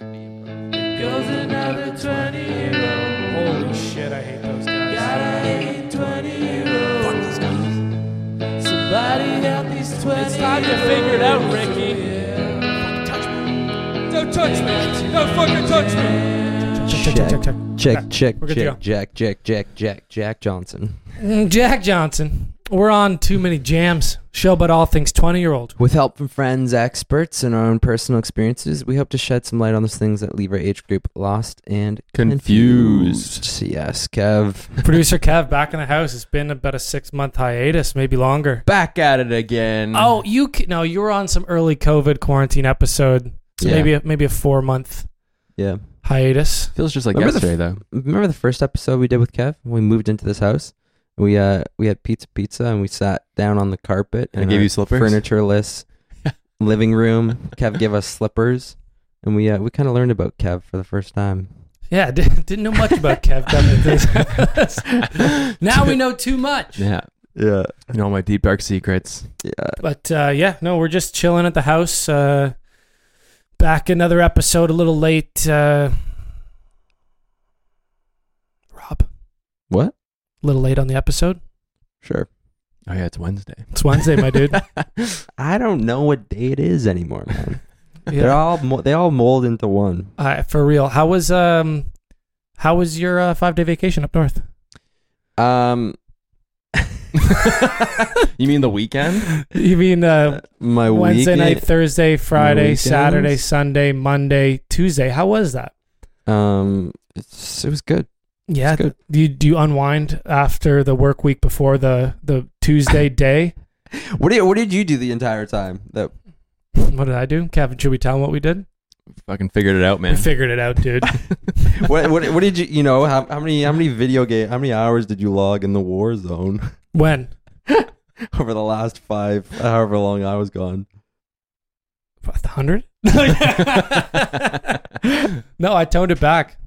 Goes another 20 year old. Holy shit, I hate those guys. Gotta hate 20 year old. Fuck those guys. Somebody help these 20 It's time to figure it out, Ricky. Don't touch me. Don't fucking touch me. Check, check, check, check, check. Check, Okay, check, we're good to check. Jack, Jack, Jack, Jack, Jack Johnson. Mm, Jack Johnson. We're on Too Many Jams. Show about all things 20 year old. With help from friends, experts, and our own personal experiences, we hope to shed some light on those things that leave our age group lost and Confused. Yes, Kev. Producer Kev back in the house. It's been about a six month hiatus, maybe longer. Back at it again. Oh, you c- no, you were on some early COVID quarantine episode. So Yeah. maybe a, maybe a four month Yeah. hiatus. feels just like Remember the yesterday though. Remember the first episode we did with Kev? When we moved into this house? We uh we had pizza pizza and we sat down on the carpet And I gave our you slippers? Furnitureless living room. Kev gave us slippers. And we uh, we kind of learned about Kev for the first time. Yeah, didn't, didn't know much about Kev coming this. now we know too much. Yeah. Yeah. You know my deep dark secrets. Yeah. But uh, yeah, no, we're just chilling at the house. Uh, back another episode, a little late. Uh, Rob, What? A little late on the episode. Sure. Oh yeah, it's Wednesday. It's Wednesday, my dude. I don't know what day it is anymore, man. They're all mo- they all mold into one. uh, for real. How was um, how was your uh, five day vacation up north? Um, you mean the weekend? You mean uh, my Wednesday weekend, night, Thursday, Friday. Saturday, Sunday, Monday, Tuesday? How was that? Um, it's, it was good. Yeah, do you, do you unwind after the work week before the the Tuesday day? What did what did you do the entire time? That What did I do, Kevin? Should we tell him what we did? Fucking figured it out, man. We figured it out, dude. what, what what did you you know how, how many how many video game how many hours did you log in the war zone when? over the last five however long I was gone? A hundred? no, I toned it back.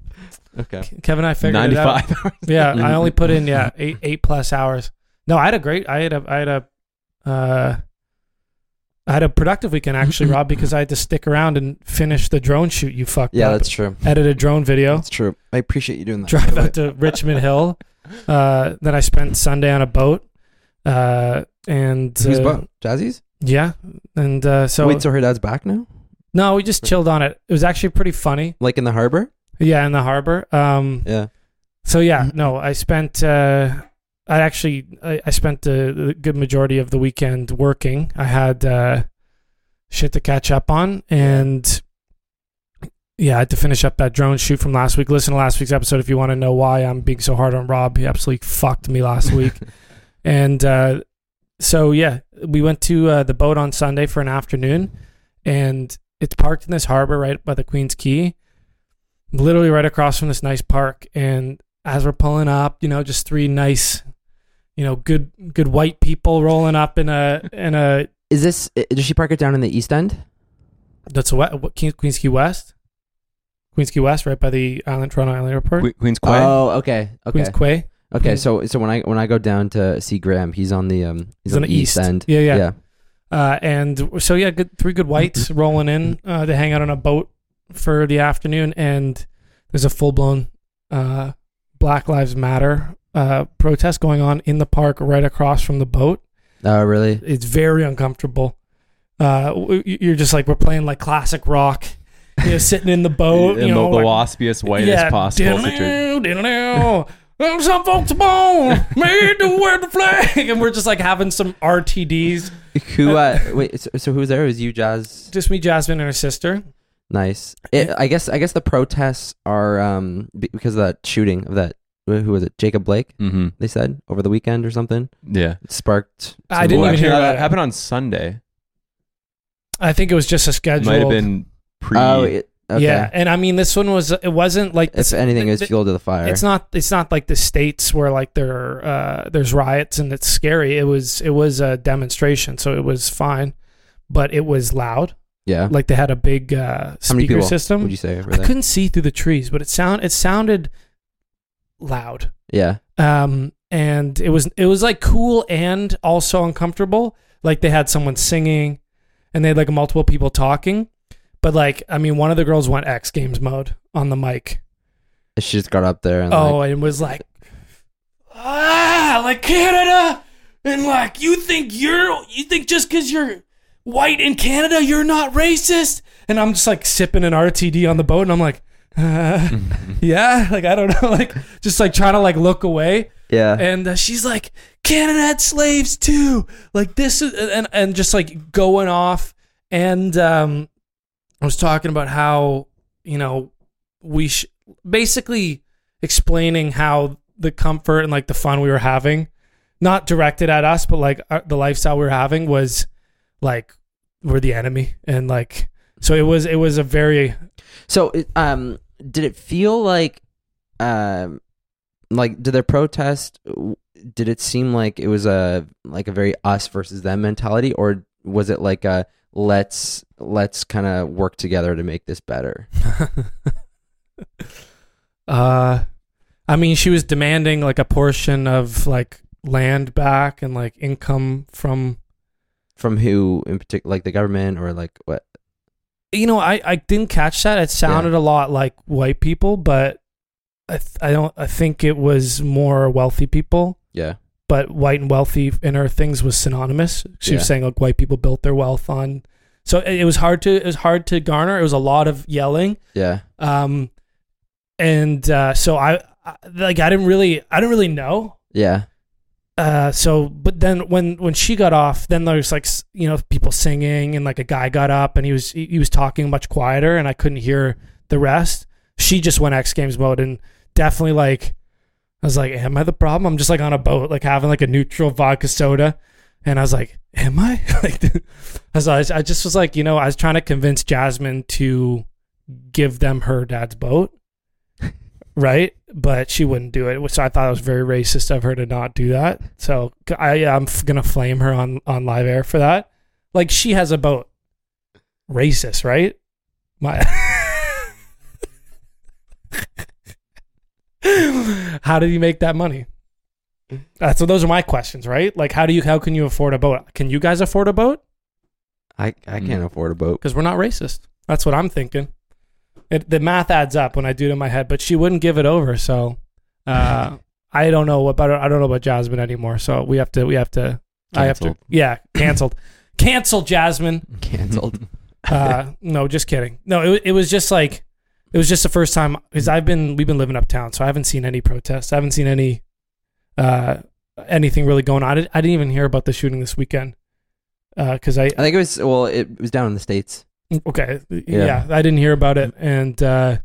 Okay. Kevin and I figured it out. Yeah, I only put in yeah eight eight plus hours. No, I had a great. I had a I had a uh, I had a productive weekend actually, Rob, because I had to stick around and finish the drone shoot. You fucked Yeah, up. that's true. Edit a drone video. That's true. I appreciate you doing that. drive out to Richmond Hill. Uh, then I spent Sunday on a boat. Uh, and Who's uh, boat? Jazzy's? Yeah, and uh, so Wait, so her dad's back now? no, we just chilled on it. It was actually pretty funny. Like in the harbor? Yeah, in the harbor. Um, Yeah. so yeah, no, I spent. Uh, I actually I, I spent the, the good majority of the weekend working. I had uh, shit to catch up on, and yeah, I had to finish up that drone shoot from last week. Listen to last week's episode if you want to know why I'm being so hard on Rob. He absolutely fucked me last week. And uh, so yeah, we went to uh, the boat on Sunday for an afternoon, and it's parked in this harbor right by the Queen's Quay, literally right across from this nice park. And as we're pulling up, you know, just three nice, you know, good good white people rolling up in a in a Is this does she park it down in the east end? that's what, what Queen- Queen's Quay West, Queen's Quay West, right by the Island Toronto Island Airport, Que- Queen's Quay. Oh, okay. Okay. Queen's Quay. Okay, so so when I when I go down to see Graham, he's on the um he's, on, the east, end. Yeah, yeah. Yeah. Uh, and so yeah, good three good whites rolling in uh, to hang out on a boat for the afternoon, and there's a full blown uh, Black Lives Matter uh, protest going on in the park right across from the boat. Oh, really? It's very uncomfortable. Uh, you're just like we're playing like classic rock, you know, sitting in the boat, in you the, know, the like, waspiest way as possible. situation. diddle-doo, diddle-doo. Some folks born made to wear the flag, and we're just like having some RTDs. Who? Uh, wait. So, so who was there? Was you, Jazz? Just me, Jasmine, and her sister. Nice. It, I guess. I guess the protests are um because of that shooting of that. Who was it? Jacob Blake. Mm-hmm. They said over the weekend or something. Yeah. It sparked. I didn't even hear that it. happened on Sunday. I think it was just a It schedule. might have been pre. Oh, it, okay. Yeah, and I mean this one was. It wasn't like If anything, is th- fuel to the fire. It's not. It's not like the states where like there uh, there's riots and it's scary. It was. It was a demonstration, so it was fine, but it was loud. Yeah. Like they had a big uh, How many speaker people system. would you say I couldn't see through the trees, but it sound it sounded loud. Yeah. Um, and it was it was like cool and also uncomfortable. Like they had someone singing, and they had like multiple people talking, But like, I mean, one of the girls went X Games mode on the mic. She just got up there and Oh, like, and was like, ah, like Canada, and like you think you're, you think just because you're white in Canada, you're not racist. And I'm just like sipping an RTD on the boat, and I'm like, uh, yeah, like I don't know, like just like trying to like look away. yeah, And uh, she's like, Canada had slaves too. Like this is, and and just like going off. And um, I was talking about how you know we sh- basically explaining how the comfort and like the fun we were having, not directed at us, but like our, the lifestyle we were having was like we're the enemy, and like so it was it was a very So, um, did it feel like, um, like did their protest? Did it seem like it was a like a very us versus them mentality, or was it like a let's let's kind of work together to make this better? uh I mean she was demanding like a portion of like land back and like income from From who in particular, like the government or like what? you know I I didn't catch that. It sounded a lot like white people but I th- I don't I think it was more wealthy people. Yeah, but white and wealthy in her things was synonymous. She Yeah. was saying like white people built their wealth on so it, it was hard to it was hard to garner. It was a lot of yelling. Yeah, um and uh so I, I like I didn't really I didn't really know. Yeah, uh so but then when when she got off then there was like you know people singing and like a guy got up and he was he, was talking much quieter and i couldn't hear the rest. She just went x games mode and definitely like i was like am i the problem? I'm just like on a boat like having like a neutral vodka soda. And i was like am i? Like was, I I just was like you know i was trying to convince jasmine to give them her dad's boat right? But she wouldn't do it, so I thought it was very racist of her to not do that. So I I'm f- gonna flame her on on live air for that. Like she has a boat. Racist, right? My. how did you make that money? That's so. Those are my questions, right? Like, how do you? How can you afford a boat? Can you guys afford a boat? I I can't hmm. afford a boat. Because we're not racist. That's what I'm thinking. It, the math adds up when I do it in my head, but she wouldn't give it over. So uh, I don't know about I don't know about Jasmine anymore. So we have to we have to I have to Canceled. yeah canceled cancel Jasmine. Canceled. Uh, no, just kidding. No, it, it was just like it was just the first time because I've been we've been living uptown, so I haven't seen any protests. I haven't seen any uh, anything really going on. I, did, I didn't even hear about the shooting this weekend because I I think it was well, it was down in the states. Okay. Yeah. Yeah. I didn't hear about it, and uh,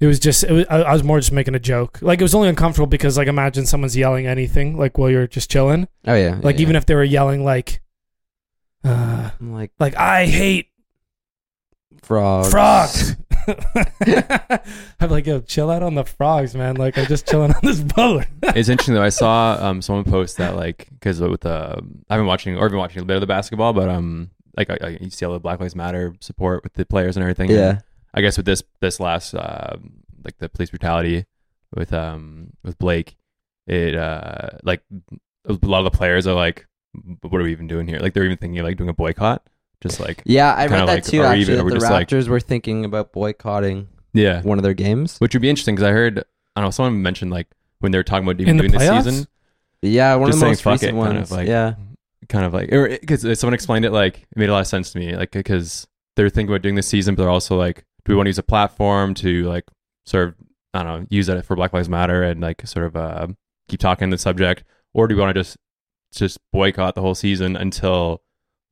it was just. It was, I, I was more just making a joke. Like it was only uncomfortable because, like, imagine someone's yelling anything, like while you're just chilling. Oh yeah, Like even if they were yelling, like, uh, I'm like like I hate frogs. frogs. I'm like, yo, chill out on the frogs, man. Like I'm just chilling on this boat. it's interesting though. I saw um someone post that like because with the I've been watching or been watching a bit of the basketball, but um like I, I, you see all the Black Lives Matter support with the players and everything. and Yeah, I guess with this this last uh, like the police brutality with um with Blake, it uh like a lot of the players are like, what are we even doing here? Like they're even thinking of like doing a boycott. Just like yeah. I Kinda read that like, too. are Actually, even- that the just like- Raptors were thinking about boycotting yeah, one of their games. which would be interesting because I heard I don't know someone mentioned like when they were talking about even In the doing this season, Yeah, one Just of the saying most fuck recent it, kind ones. of like- yeah, kind of like because someone explained it like it made a lot of sense to me like because they're thinking about doing this season but they're also like do we want to use a platform to like sort of i don't know use that for black lives matter and like sort of uh, keep talking the subject or do we want to just just boycott the whole season until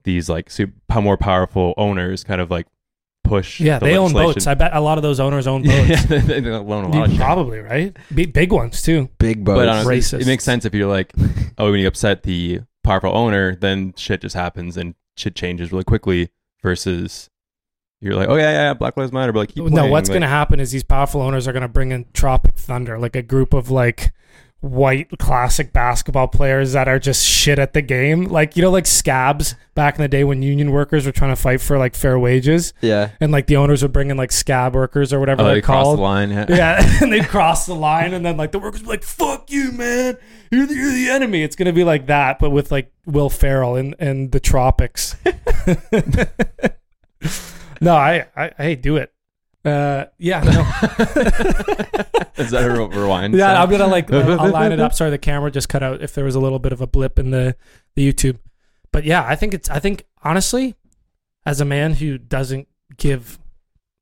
these like super, more powerful owners kind of like push yeah, the they own boats. I bet a lot of those owners own boats. yeah they, they own a lot of. Probably right. Big, big ones too. big boats. But I don't know, it- Racist. it makes sense if you're like, oh, when you upset the powerful owner, then shit just happens and shit changes really quickly. Versus, you're like, oh yeah, yeah, Black Lives Matter, but like, no, what's like- going to happen is these powerful owners are going to bring in Tropic Thunder, like a group of like white classic basketball players that are just shit at the game. Like, you know, like scabs back in the day when union workers were trying to fight for like fair wages yeah, and like the owners would bring in like scab workers or whatever Oh, they're they called. the line. Yeah. yeah, and they'd cross the line, and then like the workers would be like, "Fuck you, man! You're the, you're the enemy." It's gonna be like that, but with like Will Ferrell and and the tropics. no, I, I, hey, do it. Uh, yeah, no. Is that a rewind? yeah, I'm gonna like I'll, I'll line it up. Sorry, the camera just cut out. If there was a little bit of a blip in the the YouTube, but yeah, I think it's. I think honestly, as a man who doesn't give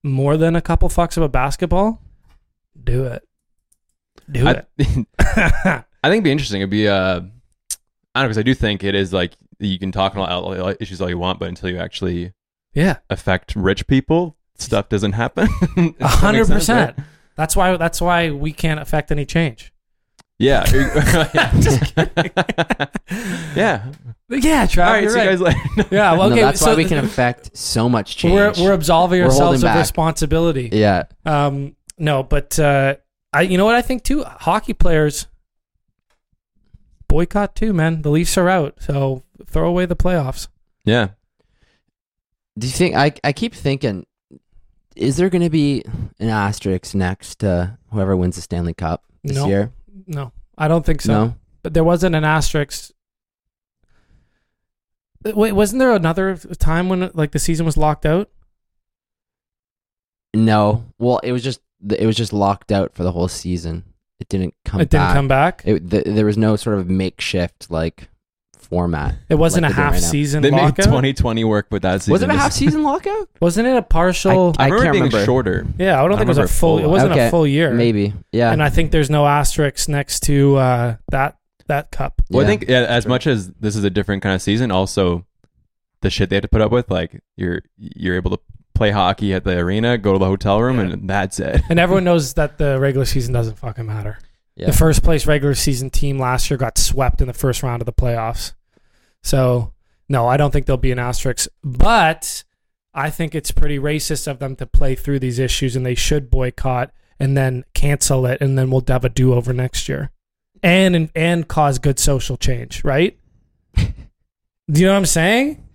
more than a couple fucks about basketball, do it. Do I, it. I think it'd be interesting. It'd be uh, I don't know because I do think it is like you can talk about all, all issues all you want, but until you actually yeah, affect rich people, stuff doesn't happen. A hundred make sense, right? percent. That's why. That's why we can't affect any change. Yeah. yeah. Yeah, All Trav, right. you're See you right. guys later. Yeah, well, no, that's so why we can affect so much change. we're we're absolving We're ourselves of back. responsibility. yeah. Um, no, but uh, I, you know what I think too. Hockey players boycott too, man. The Leafs are out, so throw away the playoffs. Yeah. Do you think I I keep thinking is there going to be an asterisk next to whoever wins the Stanley Cup this No. year? No, I don't think so. No. But there wasn't an asterisk. Wait, wasn't there another time when like the season was locked out? No. Well, it was just it was just locked out for the whole season. It didn't come it didn't back. come back. It, th- there was no sort of makeshift like format. It wasn't like a half right season They made 2020 work with that season. Was it a half season lockout? Wasn't it a partial? I I, remember can't it being remember. shorter. yeah, I don't I think it was a remember full. It wasn't a full year. Maybe. Yeah. And I think there's no asterisks next to uh, that that cup. Well, Yeah. I think yeah, as much as this is a different kind of season, also the shit they had to put up with, like you're you're able to play hockey at the arena, go to the hotel room, Yeah. and that's it. And everyone knows that the regular season doesn't fucking matter. Yeah. The first place regular season team last year got swept in the first round of the playoffs. So, no, I don't think there'll be an asterisk. But I think it's pretty racist of them to play through these issues and they should boycott and then cancel it and then we'll have a do over next year. And, and and cause good social change, right? do you know what I'm saying?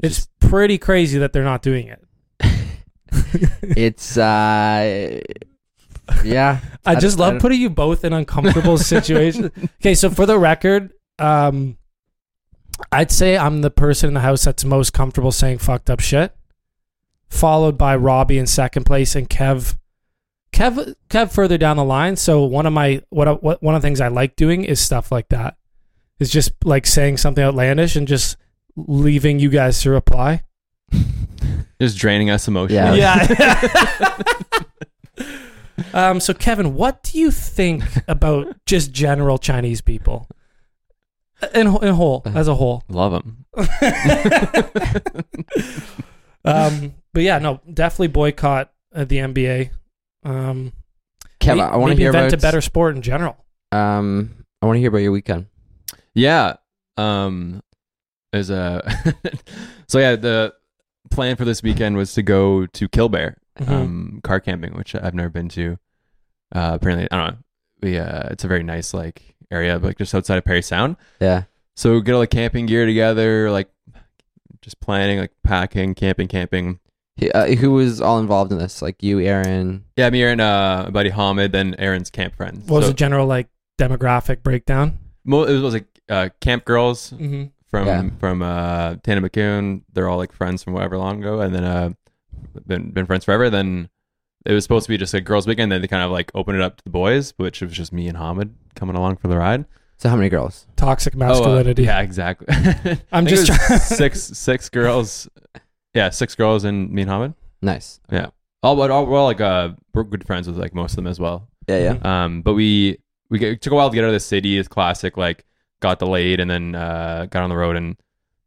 It's pretty crazy that they're not doing it. it's uh yeah. I I just don't- I love putting you both in uncomfortable situations. Okay, so for the record, um, I'd say I'm the person in the house that's most comfortable saying fucked up shit, followed by Robbie in second place and Kev. Kev, Kev further down the line. So one of my what, what one of the things I like doing is stuff like that. Is just like saying something outlandish and just leaving you guys to reply. Just draining us emotionally. Yeah. um, so Kevin, what do you think about just general Chinese people? In, in whole, as a whole. Love them. um, but yeah, no, definitely boycott uh, the NBA. Um, Kevin, I want to maybe hear invent about a better sport in general. um I want to hear about your weekend. Yeah. Um is a so yeah, the plan for this weekend was to go to Killbear, Mhm. um, car camping, which I've never been to. Uh apparently I don't know. We uh it's a very nice like area, like just outside of Parry Sound. Yeah. So get all the camping gear together, like just planning, like packing, camping, camping. He- uh, who was all involved in this? Like you, Aaron. Yeah, me and uh, buddy Hamid, then Aaron's camp friends. What was so the general like demographic breakdown? mo- it was like uh, camp girls Mm-hmm. from Yeah. from uh, Tanamakoon. They're all like friends from whatever long ago, and then uh, been been friends forever. Then it was supposed to be just a girls' weekend. Then they kind of like opened it up to the boys, which was just me and Hamid coming along for the ride. So how many girls? Toxic Oh, uh, masculinity. yeah, exactly. I'm just trying- six six girls. Yeah, six girls and me and Hamid. Nice. Yeah. All but all, we're all like uh we're good friends with like most of them as well. Yeah, yeah. Um, but we we get, it took a while to get out of the city. It's classic. Like got delayed and then uh got on the road and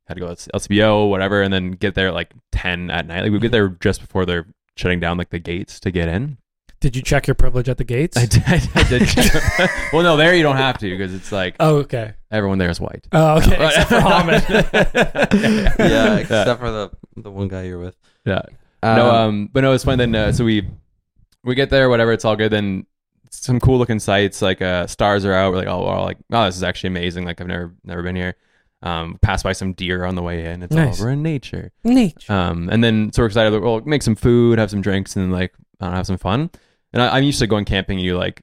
had to go to LCBO whatever, and then get there at like ten at night. Like we get there just before they're shutting down like the gates to get in. Did you check your privilege at the gates? I did. I did check- well, no, there you don't have to because it's like oh, okay. everyone there is white. Oh, okay. Except for Hamid. yeah, except for the the one guy you're with. Yeah. no, um, but no, it's fine. Then uh, so we we get there, whatever. It's all good. Then some cool looking sights, like uh, stars are out. We're like, oh, we're all like, oh, this is actually amazing. Like I've never never been here. Um, passed by some deer on the way in. It's Nice. all we're in nature. Neat. Um, and then so we're excited. Like, well, make some food, have some drinks, and like I don't know, have some fun. And I, I'm used to going camping. and You like,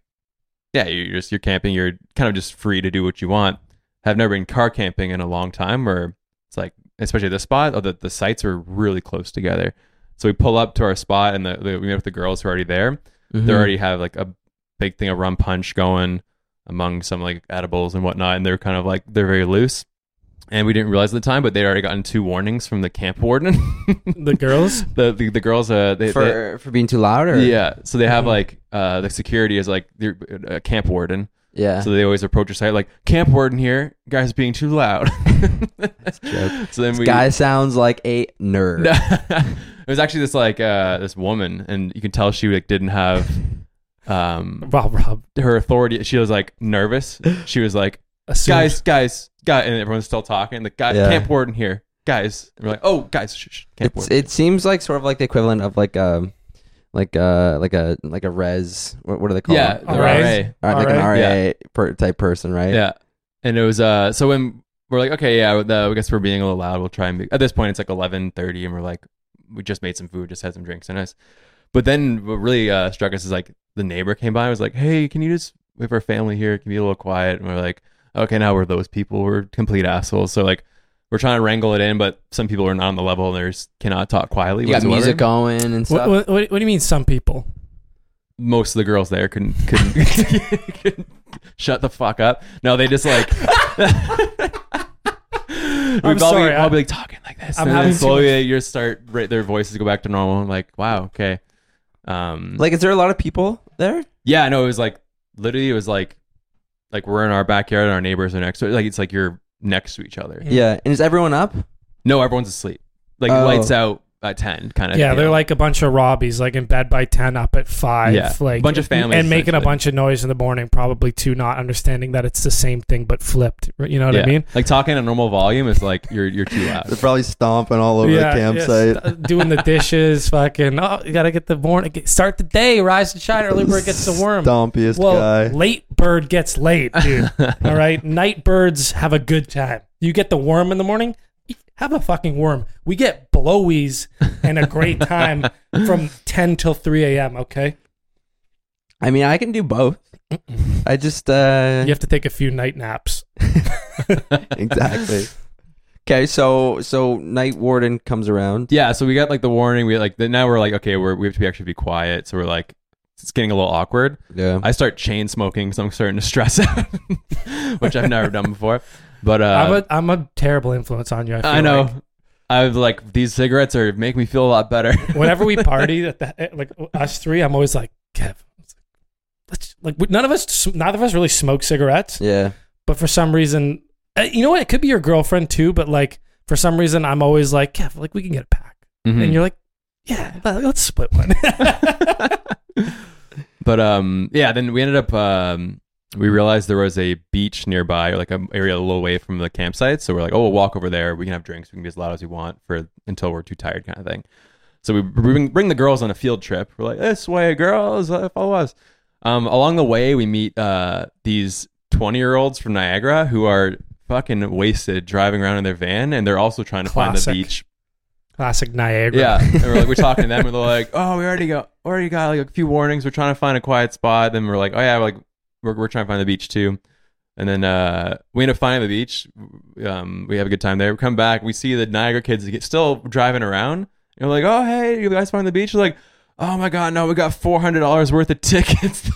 yeah, you're just you're camping. You're kind of just free to do what you want. I've never been car camping in a long time. Where it's like, especially this spot, oh, the the sites are really close together. So we pull up to our spot, and the, the, we met with the girls who are already there. Mhm. They already have like a big thing of rum punch going among some like edibles and whatnot, and they're kind of like they're very loose. And we didn't realize at the time, but they'd already gotten two warnings from the camp warden. The girls. the, the the girls, uh, they, for they- for being too loud, or yeah, so they have Mhm. like uh the security is like they're a camp warden, yeah. so they always approach your site like camp warden here, guys being too loud. joke. so then we Guy sounds like a nerd. No. it was actually this like uh this woman, and you can tell she like didn't have um Rob, Rob. her authority. She was like nervous. She was like, assumed- guys, guys, guys, and everyone's still talking. The guy, Yeah. camp warden here, guys. And we're like, oh, guys, shh, shh, camp It's, warden. it seems like sort of like the equivalent of like um like uh like a like a res what, what do they call yeah, it? the RA. RA. All right, like an RA? RA Yeah. per, type person, right? Yeah. And it was uh so when we're like, okay, yeah, the, I guess we're being a little loud. We'll try and be, at this point it's like eleven thirty and we're like we just made some food, just had some drinks and us. But then what really uh struck us is like the neighbor came by and was like, Hey, can you just we have our family here, can you be a little quiet? And we're like, Okay, now we're those people, we're complete assholes. So like we're trying to wrangle it in, but some people are not on the level and they just cannot talk quietly. You got whatsoever. music going and What, stuff. what, what, what do you mean? Some people. most of the girls there couldn't couldn't, couldn't shut the fuck up. No, they just like. we probably, sorry, I- probably like talking like this, I'm and then having too slowly they just start right, their voices go back to normal. I'm like, wow, okay. Um, Like, is there a lot of people there? yeah, no, it was like literally, it was like, like we're in our backyard and our neighbors are next to it. Like it's like you're next to each other. Yeah. And is everyone up? No, everyone's asleep. Like Oh. lights out at ten, kind of. Yeah, they're like a bunch of Robbies, like in bed by ten, up at five. Yeah, like bunch of families, and making a bunch of noise in the morning, probably too, not understanding that it's the same thing but flipped. You know what I mean? Like talking at normal volume is like you're you're too loud. probably stomping all over yeah, st- uh, doing the dishes, fucking. Oh, you gotta get the morning. Get, start the day, rise and shine. Early bird gets the worm. Stompiest Well, late bird gets late, dude. All right, night birds have a good time. You get the worm in the morning. Have a fucking worm. We get blowies and a great time from ten till three a.m. Okay, I mean, I can do both. I just uh you have to take a few night naps. exactly. Okay, so so night warden comes around. Yeah, so we got like the warning. We like then now we're like okay, we're, we have to be actually be quiet. So we're like it's getting a little awkward. Yeah. I start chain smoking, so I'm starting to stress out, which I've never done before. But uh, I'm a I'm a terrible influence on you. I, feel I know like. I've like these cigarettes are make me feel a lot better. Whenever we party, at the, like us three, I'm always like, Kev, let's like we- none of us, neither of us really smoke cigarettes. yeah. but for some reason, uh, you know what? It could be your girlfriend too, but like for some reason, I'm always like, Kev, like we can get a pack, Mhm. and you're like, yeah, let- let's split one. but um yeah then we ended up um we realized there was a beach nearby or like an area a little away from the campsite. So we're like oh we'll walk over there. We can have drinks. We can be as loud as we want for until we're too tired kind of thing. So we bring, bring the girls on a field trip. We're like this way girls uh, follow us. Um along the way we meet uh these 20 year olds from niagara who are fucking wasted driving around in their van and they're also trying to find the beach. Classic Niagara. yeah, and we're like we're talking to them, and they're like, "Oh, we already got already got like a few warnings. We're trying to find a quiet spot." Then we're like, "Oh yeah, like we're we're trying to find the beach too." And then uh, we end up finding the beach. Um, we have a good time there. We come back, we see the Niagara kids get still driving around. And we're like, "Oh hey, you guys find the beach?" They're like, "Oh my god, no, we got four hundred dollars worth of tickets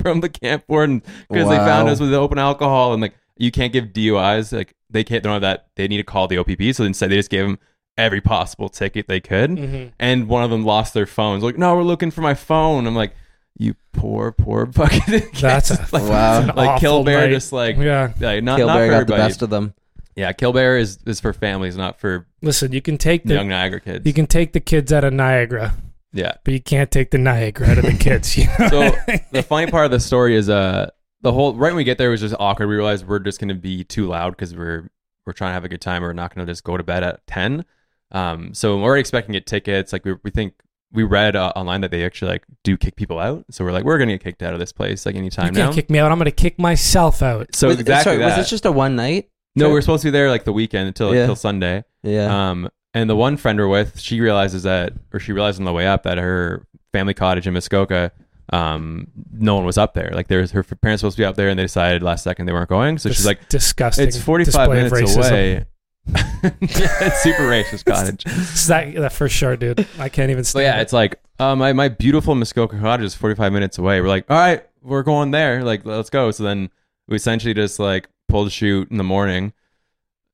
from the camp warden because they found us with open alcohol and like you can't give DUIs. Like they can't. They don't have that. They need to call the OPP. So instead, they just gave them every possible ticket they could hmm and one of them lost their phones. Like, no, we're looking for my phone. I'm like, you poor, poor fucking. That's a like, Wow. that's an like Kill awful Bear, night. just like, yeah. like not Kill not Bear for got the best of them. yeah, Killbear is is for families, not for Listen, you can take the young Niagara kids. you can take the kids out of Niagara, yeah. but you can't take the Niagara out of the kids. You know? So the funny part of the story is, uh, the whole right when we get there was just awkward. We realized we're just gonna be too loud because we're we're trying to have a good time. We're not gonna just go to bed at ten. Um, so we're already expecting to get tickets. Like we we think we read uh, online that they actually like do kick people out. So we're like, we're gonna get kicked out of this place like anytime you anytime can't now. kick me out. I'm going to kick myself out. so Was- exactly sorry, that. was this just a one night? no, trip? we're supposed to be there like the weekend until Yeah. until Sunday. Yeah. Um, and the one friend we're with, she realizes that, or she realized on the way up that her family cottage in Muskoka, um, no one was up there. Like there's her parents supposed to be up there, and they decided last second they weren't going. So she's like, disgusting. it's 45 display of minutes racism. away. Yeah, it's super racist cottage. That, that for sure, dude. I can't even But stand yeah, it. it's like uh, my my beautiful Muskoka cottage is 45 minutes away. We're like, all right, we're going there. Like, let's go. So then we essentially just like pulled the shoot in the morning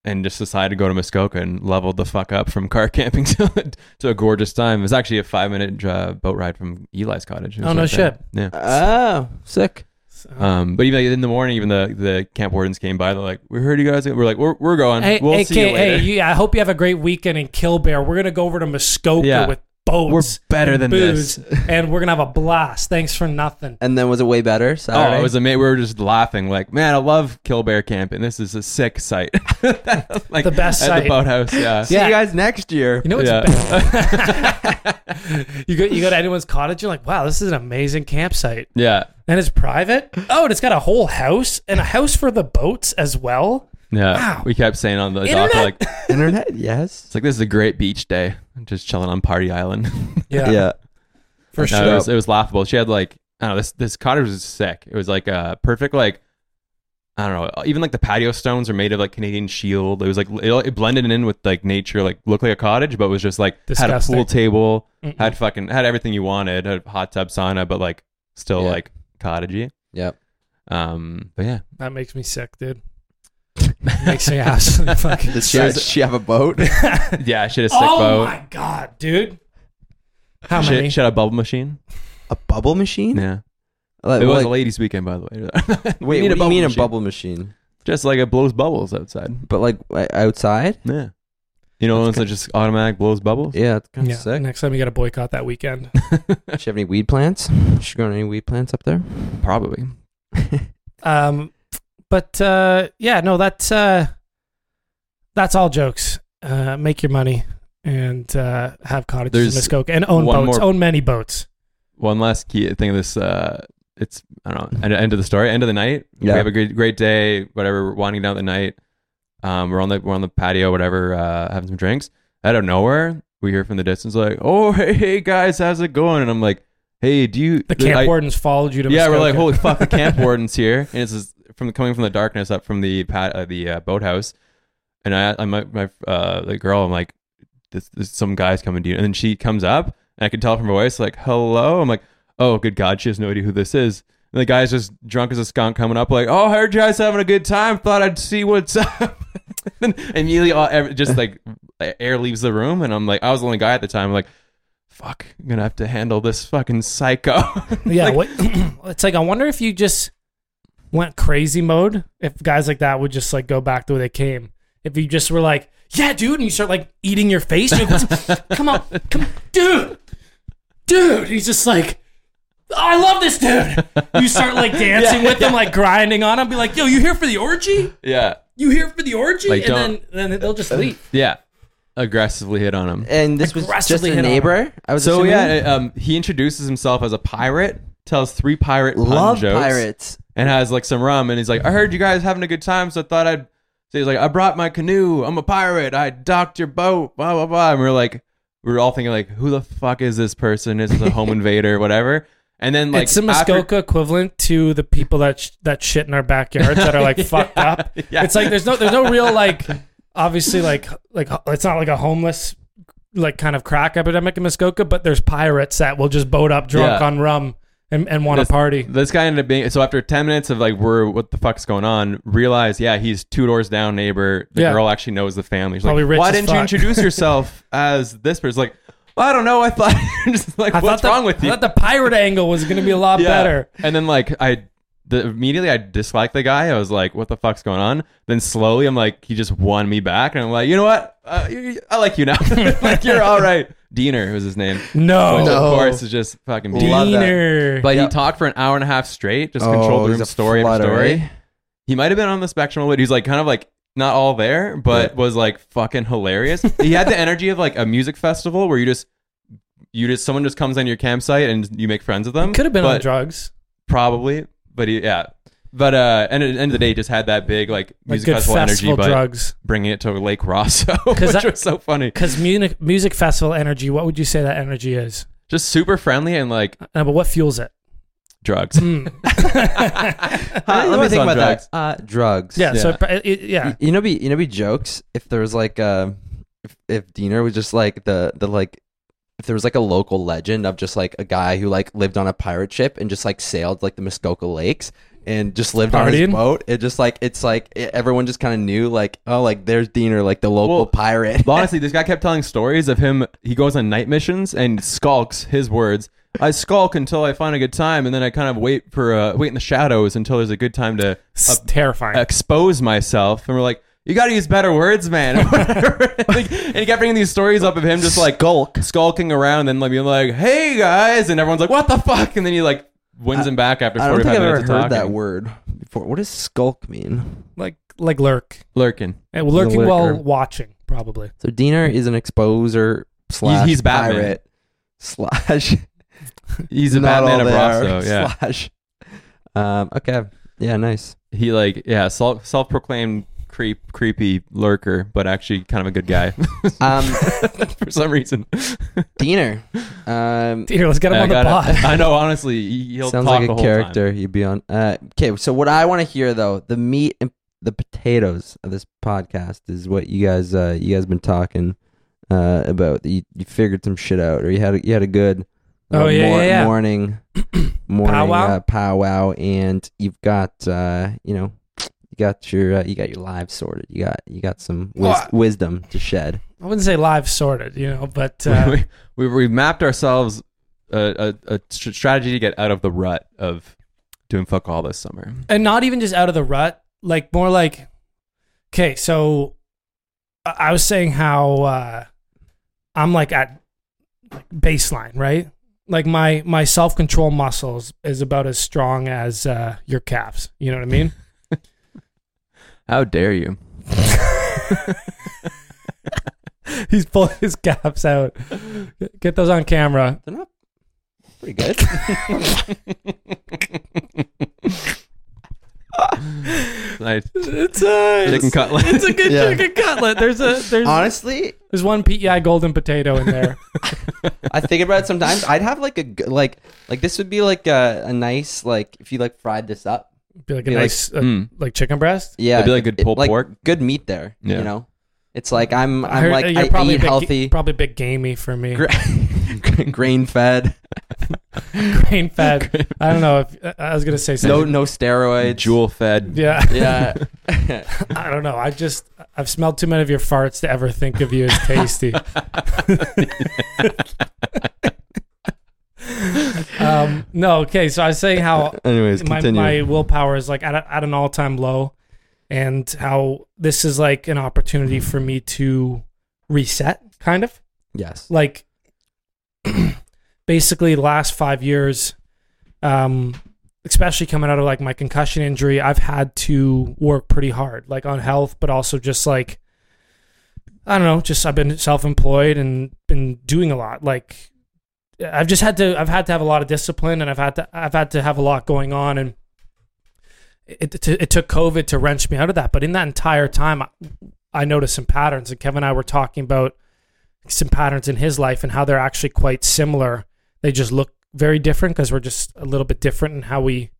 and just decided to go to Muskoka and leveled the fuck up from car camping to, to a gorgeous time. It was actually a five minute uh, boat ride from Eli's cottage. It was Oh, no right there. shit. Yeah. Oh, sick. Um, but even like, in the morning, even the, the camp wardens came by. They're like, "We heard you guys." We're like, "We're, we're going. Hey, we'll hey, see you later." hey, you, I hope you have a great weekend in Killbear. We're gonna go over to Muskoka Yeah. with boats. We're better than booze, this. and we're gonna have a blast. Thanks for nothing. And then was it way better? Oh, it was amazing. We were just laughing, like, man, I love Killbear and This is a sick site. like The best at site. the boathouse. Yeah, See Yeah. you guys next year. You know what's Yeah. bad? you go you go to anyone's cottage, you're like, wow, this is an amazing campsite. yeah, And it's private. Oh, and it's got a whole house and a house for the boats as well. Yeah. Wow. We kept saying on the dock, Internet? like, Internet, yes. it's like this is a great beach day. I'm Just chilling on Party Island. Yeah, Yeah. for No, sure. it, was, it was laughable. She had like, I don't know, this this cottage was sick. It was like a perfect like. I don't know. Even like the patio stones are made of like Canadian shield. It was like it, it blended in with like nature, like looked like a cottage, but was just like had a Disgusting. pool table, Mm-mm. had fucking had everything you wanted, had a hot tub, sauna, but like still Yeah. like cottagey. Yep. Um, but yeah, that makes me sick, dude. Makes me absolutely fucking Does she, sick. does she have a boat? yeah, she had a sick oh boat. my god, dude. How She, many? she had a bubble machine. a bubble machine? Yeah, Like, it was like- a ladies' weekend, by the way. wait, need what a do you mean machine. a bubble machine? Just like it blows bubbles outside. But like outside? Yeah, you know, That's ones just automatic blows bubbles. Yeah, it's kind of yeah, sick. next time you got to boycott that weekend. Does she have any weed plants? She growing any weed plants up there? Probably. Um, but uh, yeah, no, that's uh, that's all jokes. Uh, make your money and uh, have cottages There's in Muskoka and own one boats, more- own many boats. One last key thing of this. Uh, it's I don't know. End, end of the story. End of the night. Yeah. We have a great great day. Whatever. We're winding down the night. Um, we're on the we're on the patio. Whatever. Uh, having some drinks. Out of nowhere, we hear from the distance like, "Oh, hey, hey guys, how's it going?" And I'm like, "Hey, do you?" The camp I- wardens followed you to Yeah, we're like, holy fuck, the camp warden's here, and it's just from coming from the darkness up from the pat, uh, the uh, boathouse, and I, I my, my uh, the girl, I'm like, this, this some guys coming to you, and then she comes up, and I can tell from her voice, like, hello, I'm like, oh, good god, she has no idea who this is. And the guy's just drunk as a skunk coming up, like, oh, I heard you guys having a good time, thought I'd see what's up. and immediately, all, just like air leaves the room, and I'm like, I was the only guy at the time, I'm like. Fuck, I'm gonna have to handle this fucking psycho. Yeah, Like, what, it's like I wonder if you just went crazy mode. If guys like that would just like go back the way they came. If you just were like, "Yeah, dude," and you start like eating your face. You're like, come on, come, dude, dude. He's just like, "Oh, I love this dude. You start like dancing with him, like grinding on him. Be like, "Yo, you here for the orgy? yeah, You here for the orgy?" Like, and then then they'll just leave. Yeah, aggressively hit on him. And this was just a neighbor. I was So assuming? yeah, um, he introduces himself as a pirate, tells three pirate pun love jokes, pirates. And has like some rum, and he's like, "I heard you guys having a good time, so I thought I'd." So he's like, "I brought my canoe. I'm a pirate. I docked your boat." Blah blah blah. And we are like, we are all thinking like, "Who the fuck is this person? Is this a home invader, whatever?" And then like it's the after- Muskoka equivalent to the people that sh- that shit in our backyards that are like fucked up. yeah. It's like there's no there's no real like obviously like like it's not like a homeless like kind of crack epidemic in Muskoka, but there's pirates that will just boat up drunk Yeah. on rum and, and want to This- party. This guy ended up being so after ten minutes of like we're what the fuck's going on, realize yeah he's two doors down neighbor. The Yeah. girl actually knows the family. She's Probably like, rich why as didn't you fuck." introduce yourself as this person? Like, well, I don't know. I thought just like I what's thought the, wrong with you? I thought the pirate angle was going to be a lot better. And then like I. The, immediately I disliked the guy. I was like, "What the fuck's going on?" Then slowly, I'm like, he just won me back, and I'm like, you know what? Uh, you- you- I like you now. like you're all right. Diener was his name. No, Which No. of course is just fucking beautiful. Love that. Diener. But he talked for an hour and a half straight, just Oh, controlled the room a story after story. eh? He might have been on the spectrum a little bit. He's like kind of like not all there, but was like fucking hilarious. he had the energy of like a music festival where you just you just someone just comes on your campsite and you make friends with them. could have been on drugs. probably, but he, yeah. But uh, and at the end of the day, he just had that big like Like music good festival, festival energy, but drugs. bringing it to Lake Rosseau, which that- was so funny. Because music, music festival energy, what would you say that energy is? Just super friendly and like Uh, but what fuels it? drugs. Mm. Huh, let me think about drugs. that. Uh, drugs. yeah, so Yeah. it, it, yeah. You know, be you know, be jokes if there was like uh, if if Diener was just like the the like if there was like a local legend of just like a guy who like lived on a pirate ship and just like sailed like the Muskoka Lakes and just lived on his boat. It just like it's like it, everyone just kind of knew like oh like there's Diener like the local Well, pirate. Honestly, this guy kept telling stories of him. He goes on night missions and skulks. His words. I skulk until I find a good time, and then I kind of wait for uh, wait in the shadows until there's a good time to It's terrifying. expose myself. And we're like, you got to use better words, man. Like, and he kept bringing these stories up of him just like Skulk. skulking around, and like being like, "Hey guys," and everyone's like, "What the fuck?" And then he like wins him back after I don't 45 think I've ever minutes of heard that talking. word before. What does skulk mean? like like lurk. Lurking. And lurking while watching, probably. So Diener is an exposer slash he's Batman. pirate slash He's a not Batman all of there, Rosseau. Yeah. Slash. Um. Okay. Yeah. Nice. He like yeah self self proclaimed creep creepy lurker, but actually kind of a good guy Um. for some reason. Diener. Um. Here, let's get him I, on the gotta- pod. I know honestly he- he'll Sounds talk like the a whole character you'd be on. Uh. Okay. So what I want to hear though, the meat and the potatoes of this podcast is what you guys uh you guys been talking uh about. You, you figured some shit out, or you had a, you had a good. uh, Oh, yeah, yeah, yeah. morning morning Powwow? Uh, powwow and you've got uh you know you got your uh, you got your lives sorted you got you got some wis- Well, wisdom to shed I wouldn't say lives sorted, you know, but uh, we, we, we mapped ourselves a, a, a strategy to get out of the rut of doing fuck all this summer. and not even just out of the rut, like more like, okay, so I I was saying how uh, I'm like at like baseline, right? Like my my self control muscles is about as strong as uh, your calves. You know what I mean? How dare you? He's pulling his calves out. Get those on camera. they're not pretty good nice It's a chicken cutlet. It's a good Yeah. chicken cutlet. There's a there's honestly there's one PEI golden potato in there. I think about it sometimes I'd have like a g- like like this would be like a, a nice like if you like fried this up Be like a Be like, nice uh, Mm. like chicken breast. yeah It'd be like good it- pulled like pork. good meat there Yeah. you know it's like I'm I I'm heard- like you're I probably eat a bit, healthy Probably a bit gamey for me. grain fed Grain fed. I don't know if I was gonna say no something. no steroids Jewel fed. Yeah, yeah I don't know. I just I've smelled too many of your farts to ever think of you as tasty. Um, no, okay. So I was saying how anyways my, continue. my willpower is like at, a, at an all time low, and how this is like an opportunity for me to reset, kind of. Yes. Like basically the last five years um especially coming out of like my concussion injury i've had to work pretty hard like on health but also just like i don't know just i've been self-employed and been doing a lot like i've just had to i've had to have a lot of discipline and i've had to i've had to have a lot going on and it, it, it took covid to wrench me out of that but in that entire time I, I noticed some patterns and kevin and i were talking about some patterns in his life and how they're actually quite similar. They just look very different because we're just a little bit different in how we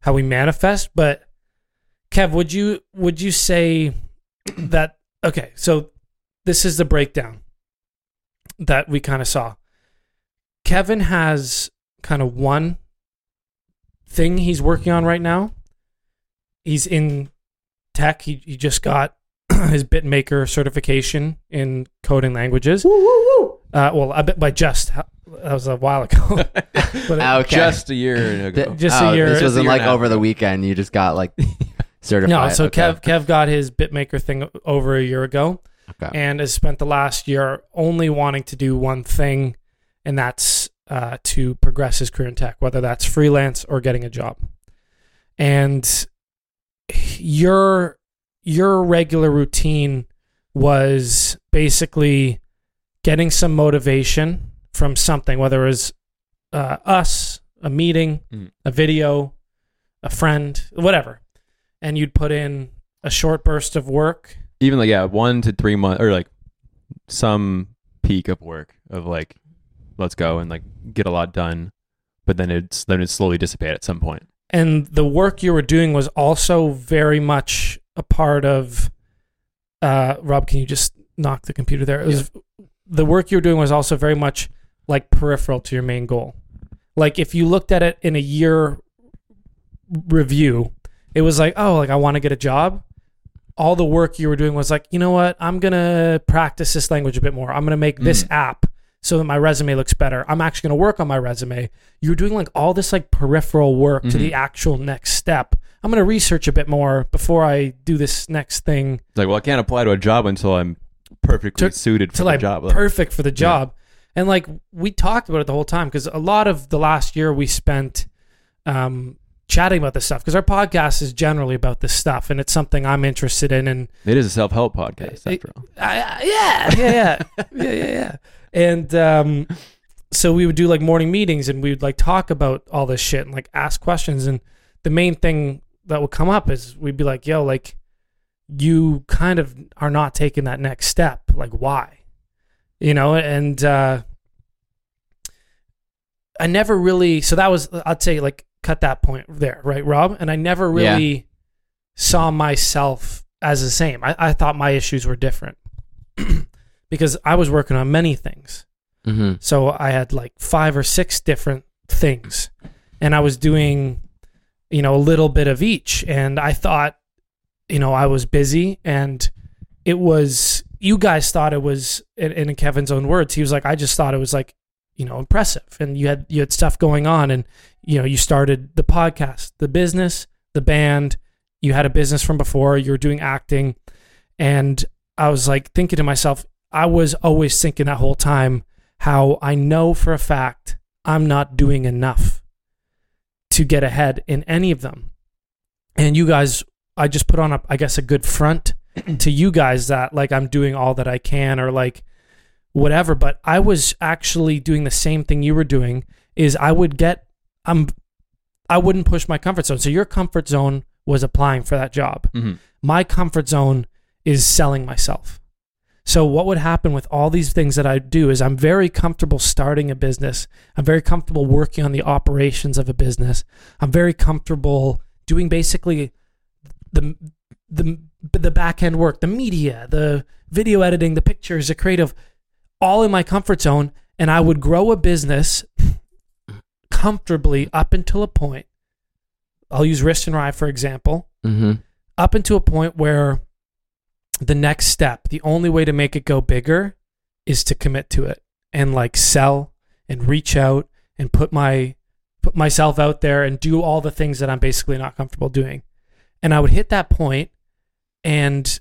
how we manifest. But Kev, would you would you say that okay, so this is the breakdown that we kind of saw. Kevin has kind of one thing he's working on right now. He's in tech. He he just got his BitMaker certification in coding languages. Uh, well, I bet by just that was a while ago. but Okay. Just a year ago. just oh, a year. this wasn't year like and a half over the weekend you just got like certified no, so okay. Kev Kev got his BitMaker thing over a year ago, Okay. and has spent the last year only wanting to do one thing, and that's uh, to progress his career in tech, whether that's freelance or getting a job. And your your regular routine was basically getting some motivation from something, whether it was uh, us, a meeting, Mhm. a video, a friend, whatever, and you'd put in a short burst of work. Even like yeah, one to three months or like some peak of work of like let's go and like get a lot done. but then it's then it slowly dissipate at some point. and the work you were doing was also very much a part of uh rob can you just knock the computer there? It was the work you were doing was also very much like peripheral to your main goal. Like if you looked at it in a year review it was like oh like i want to get a job. All the work you were doing was like you know what? I'm gonna practice this language a bit more. I'm gonna make this app so that my resume looks better i'm actually gonna work on my resume You're doing like all this like peripheral work to the actual next step i'm gonna research a bit more before i do this next thing It's like, well, I can't apply to a job until I'm perfectly To- suited for to the like job. perfect for the job. And like we talked about it the whole time because a lot of the last year we spent um, chatting about this stuff because our podcast is generally about this stuff and it's something I'm interested in. And It is a self help podcast It- after all. I, I- yeah, yeah, yeah, yeah, yeah, yeah. And um, so we would do like morning meetings and we would like talk about all this shit and like ask questions. And the main thing that would come up is we'd be like, yo, like you kind of are not taking that next step. Like, why? You know, and uh, I never really, so that was, I'd say, like, cut that point there, right, Rob? And I never Yeah. really saw myself as the same. I, I thought my issues were different because I was working on many things. Mm-hmm. So I had like five or six different things, and I was doing, you know, a little bit of each. And I thought, you know, I was busy, and it was. You guys thought it was, in, in Kevin's own words, he was like, I just thought it was like, you know, impressive, and you had you had stuff going on, and you know, you started the podcast, the business, the band. You had a business from before. You were doing acting, and I was like thinking to myself, I was always thinking that whole time how I know for a fact I'm not doing enough to get ahead in any of them. And you guys, I just put on a, I guess, a good front to you guys that like I'm doing all that I can or like whatever. But I was actually doing the same thing you were doing. Is I would get, I'm, I wouldn't push my comfort zone. So your comfort zone was applying for that job Mhm. my comfort zone is selling myself. So what would happen with all these things that I do is I'm very comfortable starting a business. I'm very comfortable working on the operations of a business. I'm very comfortable doing basically the the the back end work, the media, the video editing, the pictures, the creative, all in my comfort zone. And I would grow a business comfortably up until a point. I'll use Wrist and Rye for example Mm-hmm. up until a point where the next step, the only way to make it go bigger is to commit to it and like sell and reach out and put my put myself out there and do all the things that I'm basically not comfortable doing. And I would hit that point and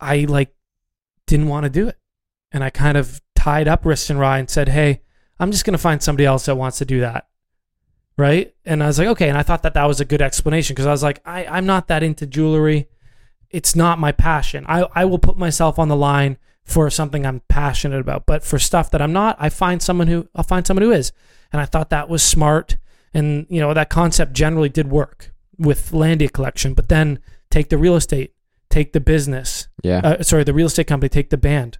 I like didn't want to do it. And I kind of tied up wrist and rye and said, Hey, I'm just going to find somebody else that wants to do that. Right. And I was like, okay. And I thought that that was a good explanation because I was like, I, I'm not that into jewelry. It's not my passion. I, I will put myself on the line for something I'm passionate about. But for stuff that I'm not, I find someone who, I'll find someone who is. And I thought that was smart. And, you know, that concept generally did work with Landia Collection. But then take the real estate, take the business, Yeah. uh, sorry, the real estate company, take the band.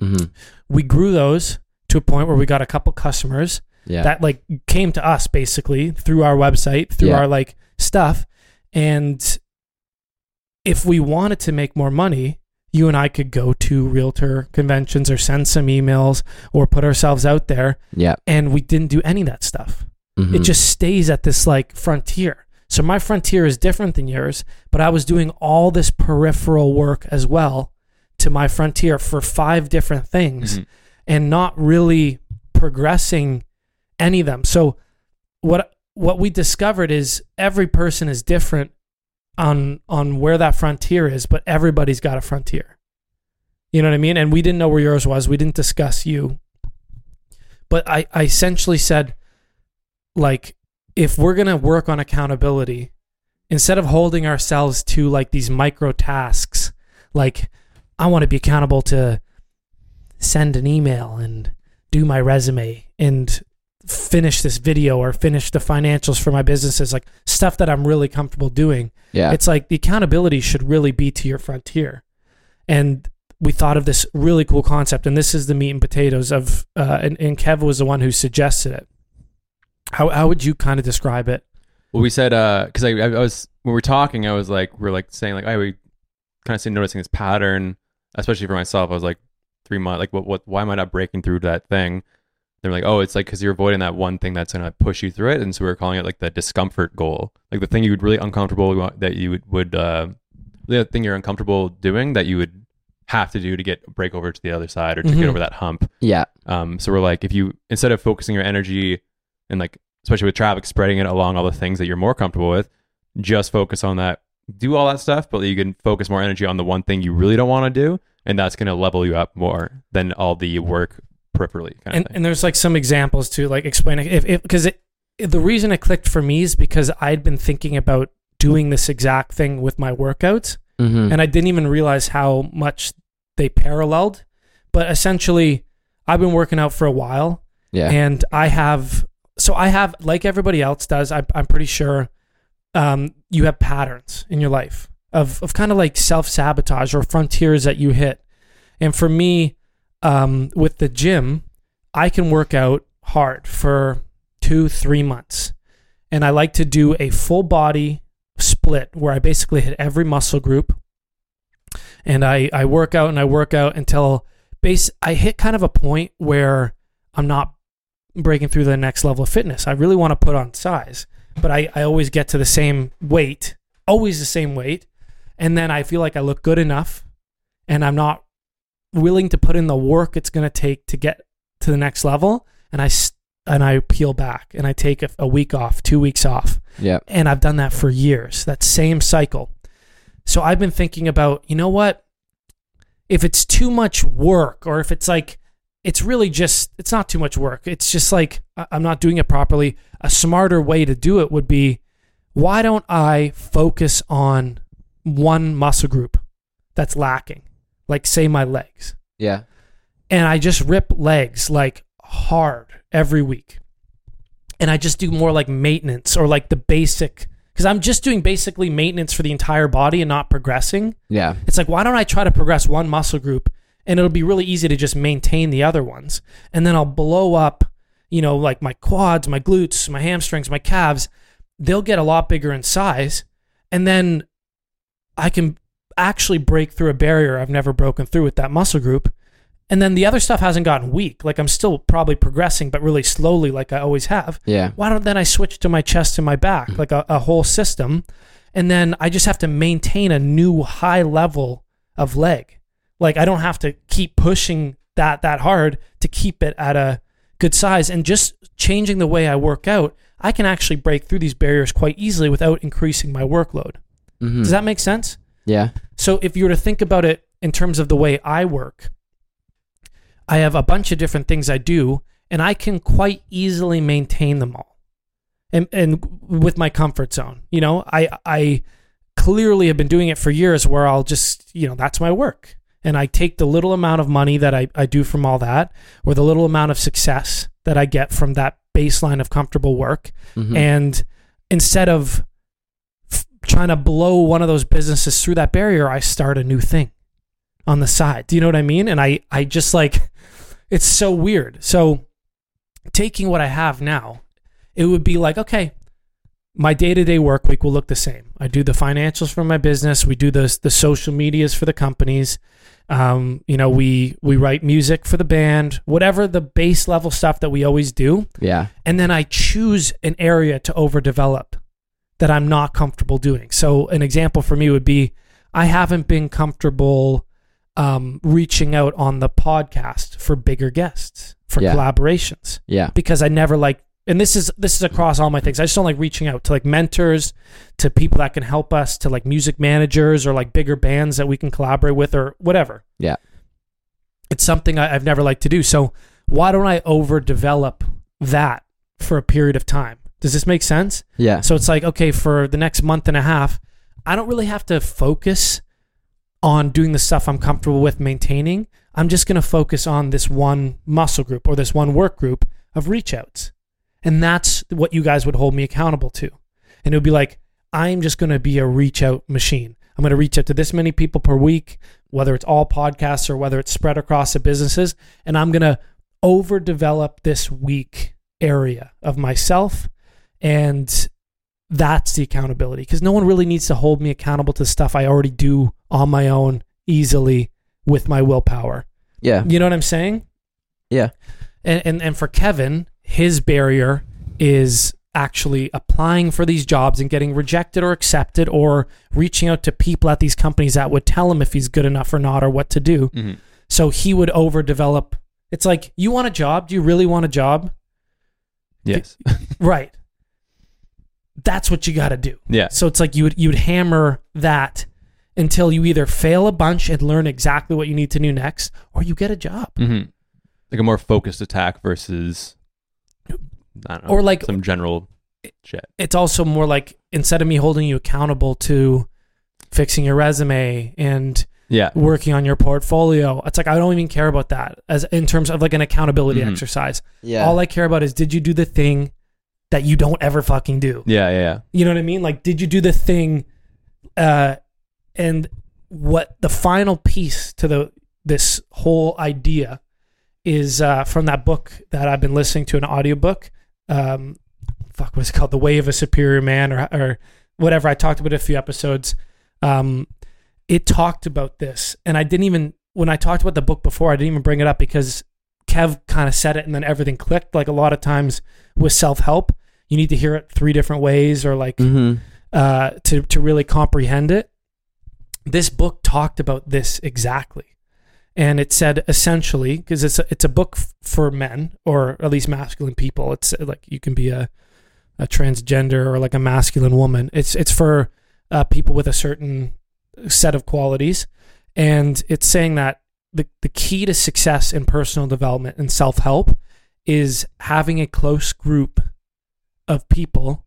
mm-hmm. We grew those to a point where we got a couple customers Yeah. that like came to us basically through our website, through Yeah. our like stuff. And if we wanted to make more money, you and I could go to realtor conventions or send some emails or put ourselves out there. yeah. And we didn't do any of that stuff. Mhm. It just stays at this like frontier. So my frontier is different than yours, but I was doing all this peripheral work as well to my frontier for five different things Mhm. and not really progressing any of them. So what what we discovered is every person is different on on where that frontier is, but everybody's got a frontier. You know what I mean? And we didn't know where yours was. We didn't discuss you. But I, I essentially said, like, if we're gonna work on accountability, instead of holding ourselves to like these micro tasks, like I want to be accountable to send an email and do my resume and finish this video or finish the financials for my businesses, like stuff that I'm really comfortable doing. yeah. It's like the accountability should really be to your frontier. And we thought of this really cool concept, and this is the meat and potatoes of, uh, and, and Kev was the one who suggested it. How how would you kind of describe it? Well, we said because I, I I was when we were talking, I was like we are like saying like I we kind of see noticing this pattern, especially for myself. I was like three months like what what why am I not breaking through that thing? They're like, oh, it's like because you're avoiding that one thing that's gonna push you through it, and so we are calling it like the discomfort goal, like the thing you would really uncomfortable that you would would uh, the thing you're uncomfortable doing that you would have to do to get break over to the other side or to Mhm. get over that hump. Yeah. Um, so we're like, if you instead of focusing your energy and like, especially with traffic, spreading it along all the things that you're more comfortable with, just focus on that. Do all that stuff, but you can focus more energy on the one thing you really don't want to do, and that's going to level you up more than all the work peripherally kind and, of thing. and there's like some examples to like explain it if because it, the reason it clicked for me is because I'd been thinking about doing this exact thing with my workouts Mm-hmm. and I didn't even realize how much they paralleled. But essentially, I've been working out for a while, yeah. and I have so I have like everybody else does. I, I'm pretty sure um, you have patterns in your life of of kind of like self sabotage or frontiers that you hit. And for me, um, with the gym, I can work out hard for two three months, and I like to do a full body split where I basically hit every muscle group and I, I work out and I work out until base I hit kind of a point where I'm not breaking through the next level of fitness. I really want to put on size, but I, I always get to the same weight, always the same weight. And then I feel like I look good enough and I'm not willing to put in the work it's going to take to get to the next level. And I, and I peel back and I take a, a week off, two weeks off yeah. and I've done that for years. That same cycle. So I've been thinking about, you know what? If it's too much work, or if it's like, it's really just, it's not too much work. It's just like I'm not doing it properly. A smarter way to do it would be, why don't I focus on one muscle group that's lacking, like say my legs, Yeah. and I just rip legs like hard every week. And I just do more like maintenance or like the basic because I'm just doing basically maintenance for the entire body and not progressing. Yeah. It's like, why don't I try to progress one muscle group and it'll be really easy to just maintain the other ones. And then I'll blow up, you know, like my quads, my glutes, my hamstrings, my calves. They'll get a lot bigger in size. And then I can actually break through a barrier I've never broken through with that muscle group. And then the other stuff hasn't gotten weak. Like I'm still probably progressing, but really slowly, like I always have Yeah. why don't then I switch to my chest and my back, like a, a whole system, and then I just have to maintain a new high level of leg. Like I don't have to keep pushing that that hard to keep it at a good size, and just changing the way I work out, I can actually break through these barriers quite easily without increasing my workload. Mhm. Does that make sense? Yeah. So if you were to think about it in terms of the way I work, I have a bunch of different things I do, and I can quite easily maintain them all. And and with my comfort zone. You know, I I clearly have been doing it for years where I'll just, you know, that's my work. And I take the little amount of money that I, I do from all that, or the little amount of success that I get from that baseline of comfortable work, Mhm. and instead of trying to blow one of those businesses through that barrier, I start a new thing on the side. Do you know what I mean? And I, I just like, it's so weird. So taking what I have now, it would be like, okay, my day to day work week will look the same. I do the financials for my business. We do the the social medias for the companies. Um, you know, we we write music for the band, whatever the base level stuff that we always do yeah. and then I choose an area to overdevelop that I'm not comfortable doing. So an example for me would be I haven't been comfortable um, reaching out on the podcast for bigger guests for Yeah. collaborations Yeah. because I never like and this is this is across all my things. I just don't like reaching out to like mentors, to people that can help us, to like music managers or like bigger bands that we can collaborate with or whatever. Yeah. It's something I, I've never liked to do. So why don't I overdevelop that for a period of time? Does this make sense? Yeah. So it's like, okay, for the next month and a half, I don't really have to focus on doing the stuff I'm comfortable with maintaining. I'm just going to focus on this one muscle group or this one work group of reach outs. And that's what you guys would hold me accountable to. And it would be like, I'm just going to be a reach out machine. I'm going to reach out to this many people per week, whether it's all podcasts or whether it's spread across the businesses. And I'm going to overdevelop this week area of myself and that's the accountability because no one really needs to hold me accountable to stuff I already do on my own easily with my willpower. Yeah. You know what I'm saying? Yeah. And and, and for Kevin, his barrier is actually applying for these jobs and getting rejected or accepted or reaching out to people at these companies that would tell him if he's good enough or not or what to do. Mhm. So he would overdevelop. It's like, you want a job? Do you really want a job? Yes. Right. That's what you got to do. yeah. So it's like you would you would hammer that until you either fail a bunch and learn exactly what you need to do next, or you get a job. hmm Like a more focused attack versus, I don't know, Or like- some general shit. It's also more like instead of me holding you accountable to fixing your resume and Yeah. working on your portfolio, it's like I don't even care about that as in terms of like an accountability Mhm. exercise. Yeah. All I care about is did you do the thing that you don't ever fucking do? Yeah. Yeah. Yeah. You know what I mean? Like, did you do the thing? Uh, and what the final piece to the this whole idea is uh, from that book that I've been listening to an audiobook. Um, fuck, what's it called? The Way of a Superior Man, or or whatever. I talked about it a few episodes. Um, it talked about this, and I didn't even when I talked about the book before, I didn't even bring it up because Kev kind of said it, and then everything clicked. Like a lot of times with self help, you need to hear it three different ways, or like hmm uh, to to really comprehend it. This book talked about this exactly, and it said essentially because it's a, it's a book f- for men or at least masculine people. It's uh, like you can be a a transgender or like a masculine woman. It's it's for uh, people with a certain set of qualities, and it's saying that the the key to success in personal development and self help is having a close group of people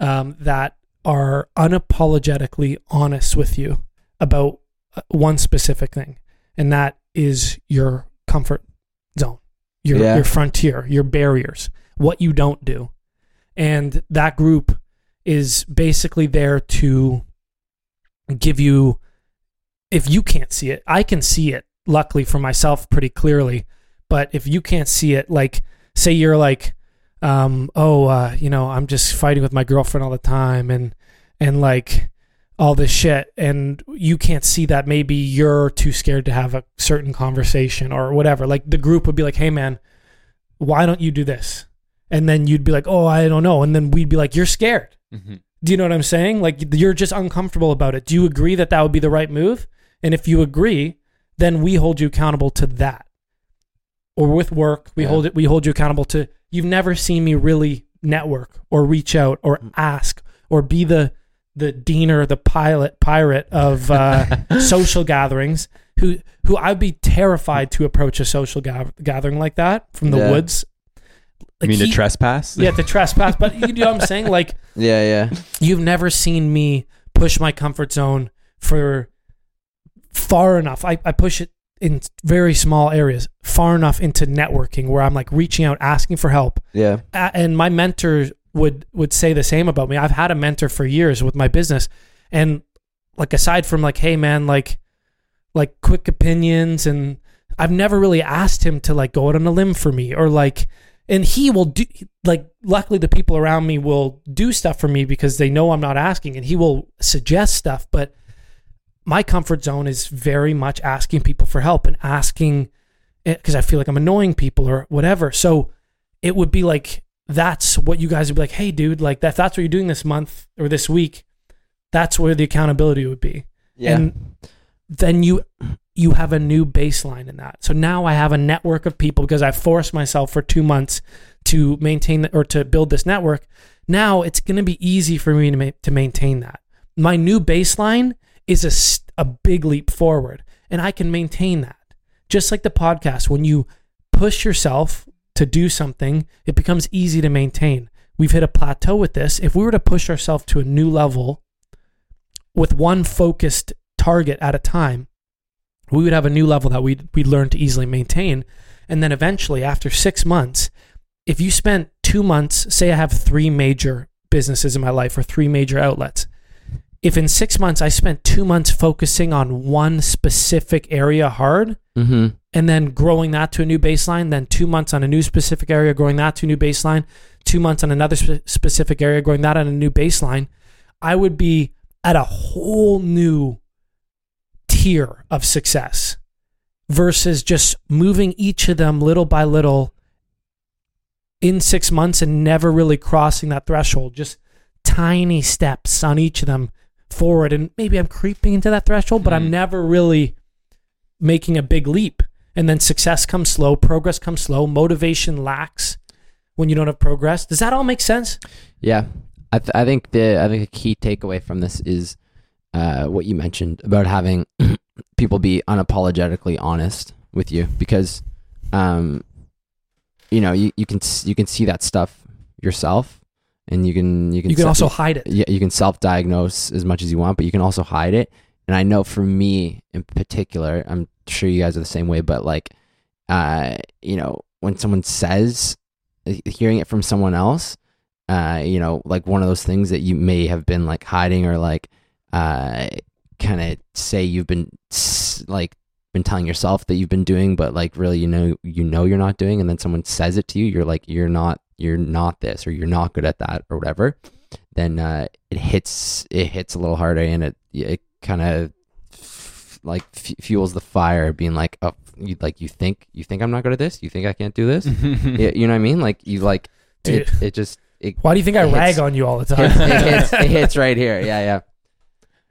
um, that are unapologetically honest with you about uh, one specific thing, and that is your comfort zone, your Yeah. your frontier, your barriers, what you don't do, and that group is basically there to give you. If you can't see it, I can see it. Luckily for myself, pretty clearly. But if you can't see it, like say you're like, um, oh, uh, you know, I'm just fighting with my girlfriend all the time, and and like all this shit, and you can't see that maybe you're too scared to have a certain conversation or whatever. Like the group would be like, hey, man, why don't you do this? And then you'd be like, oh, I don't know, and then we'd be like, you're scared. Mhm. Do you know what I'm saying? Like you're just uncomfortable about it. Do you agree that that would be the right move? And if you agree, then we hold you accountable to that. Or with work, we Yeah. hold it. We hold you accountable to. You've never seen me really network or reach out or ask or be the the dean or the pilot pirate of uh, social gatherings. Who who I'd be terrified to approach a social ga- gathering like that from the Yeah. woods. You mean to trespass? Yeah, to trespass. But you know what I'm saying? Like Yeah. Yeah. you've never seen me push my comfort zone for far enough. I, I push it in very small areas, far enough into networking where I'm like reaching out, asking for help. Yeah. And my mentor would would say the same about me. I've had a mentor for years with my business, and like aside from like, hey man, like like quick opinions, and I've never really asked him to like go out on a limb for me or like. And he will do like. Luckily, the people around me will do stuff for me because they know I'm not asking, and he will suggest stuff. But my comfort zone is very much asking people for help and asking eh, because I feel like I'm annoying people or whatever. So it would be like that's what you guys would be like, hey, dude, like that. That's what you're doing this month or this week. That's where the accountability would be, Yeah. and then you you have a new baseline in that. So now I have a network of people because I forced myself for two months to maintain or to build this network. Now it's going to be easy for me to ma- to maintain that. My new baseline is a, a big leap forward, and I can maintain that. Just like the podcast, when you push yourself to do something, it becomes easy to maintain. We've hit a plateau with this. If we were to push ourselves to a new level with one focused target at a time, we would have a new level that we'd, we'd learn to easily maintain. And then eventually, after six months, if you spent two months, say I have three major businesses in my life or three major outlets, if in six months I spent two months focusing on one specific area hard, Mm-hmm. and then growing that to a new baseline, then two months on a new specific area, growing that to a new baseline, two months on another spe- specific area, growing that on a new baseline, I would be at a whole new tier of success versus just moving each of them little by little in six months and never really crossing that threshold. Just tiny steps on each of them forward. And maybe I'm creeping into that threshold, but I'm Mhm. never really making a big leap. And then success comes slow, progress comes slow, motivation lacks when you don't have progress. Does that all make sense? Yeah, I, th- I think the I think a key takeaway from this is uh, what you mentioned about having people be unapologetically honest with you because, um, you know, you, you can you can see that stuff yourself, and you can you can You can se- also hide it. yeah you can self diagnose as much as you want, but you can also hide it. And I know for me in particular, I'm sure you guys are the same way, but like, uh, you know, when someone says, hearing it from someone else, uh, you know, like one of those things that you may have been like hiding or like, uh, kind of say you've been like been telling yourself that you've been doing, but like really, you know, you know, you're not doing, and then someone says it to you, you're like, you're not, you're not this, or you're not good at that, or whatever. Then uh, it hits, it hits a little harder, and it it kind of like f- fuels the fire, being like, oh, you like you think you think I'm not good at this, you think I can't do this, yeah, you know what I mean? Like you like it, Dude. it just it, Why do you think I It rag hits- on you all the it, time? hits, it hits right here. Yeah, yeah.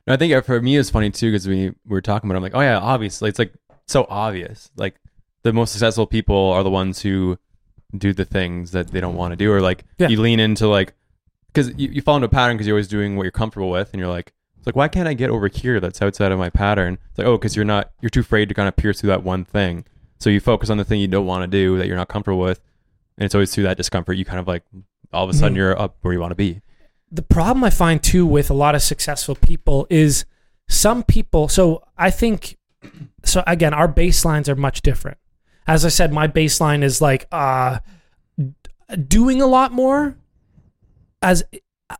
And I think uh, for me it's funny too because we, we were talking about. It, I'm like, oh yeah, obviously it's like so obvious. Like the most successful people are the ones who do the things that they don't want to do, or like Yeah. you lean into like because you, you fall into a pattern because you're always doing what you're comfortable with, and you're like, it's like why can't I get over here that's outside of my pattern? It's like oh, because you're not you're too afraid to kind of pierce through that one thing, so you focus on the thing you don't want to do that you're not comfortable with, and it's always through that discomfort you kind of like all of a sudden Mhm. you're up where you want to be. the problem I find too with a lot of successful people is some people. So I think, so again, our baselines are much different. As I said, my baseline is like uh, doing a lot more as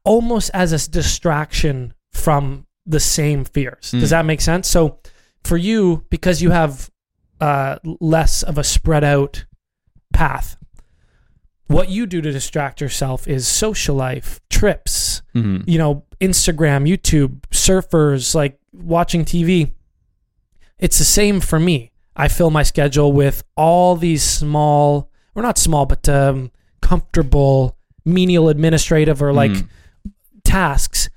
almost as a distraction from the same fears. Does Mm. that make sense? So for you, because you have uh, less of a spread out path, what you do to distract yourself is social life, trips, Mm-hmm. you know, Instagram, YouTube, surfers, like watching TV. It's the same for me. I fill my schedule with all these small, or not small, but um, comfortable, menial administrative or like Mhm. tasks.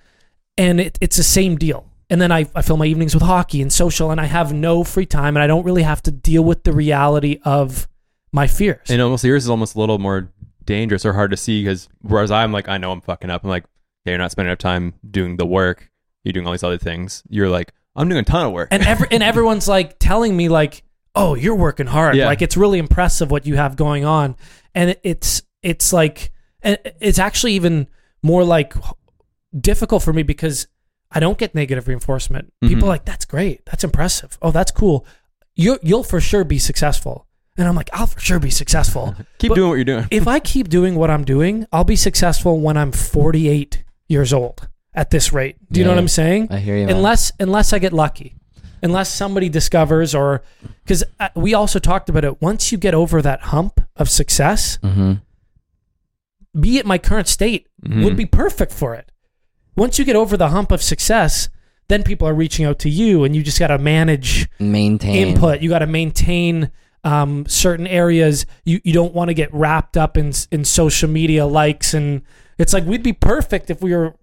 And it, it's the same deal. And then I, I fill my evenings with hockey and social, and I have no free time, and I don't really have to deal with the reality of my fears. And almost yours is almost a little more dangerous or hard to see because whereas I'm like, I know I'm fucking up. I'm like, yeah, you're not spending enough time doing the work. You're doing all these other things. You're like, I'm doing a ton of work. and every and everyone's like telling me like oh you're working hard. Yeah. like it's really impressive what you have going on. And it's it's like and it's actually even more like difficult for me because i don't get negative reinforcement. People Mhm. are like that's great. That's impressive. Oh that's cool. You you'll for sure be successful. And i'm like i'll for sure be successful. Keep but- doing what you're doing. if i keep doing what i'm doing i'll be successful when i'm 48 years old at this rate. Do you know what i'm saying? I hear you. man. unless unless I get lucky, unless somebody discovers or because we also talked about it. Once you get over that hump of success, Mhm. be it my current state Mhm. would be perfect for it. Once you get over the hump of success, then people are reaching out to you, and you just got to manage maintain input. You got to maintain um, certain areas. You you don't want to get wrapped up in in social media likes, and it's like we'd be perfect if we were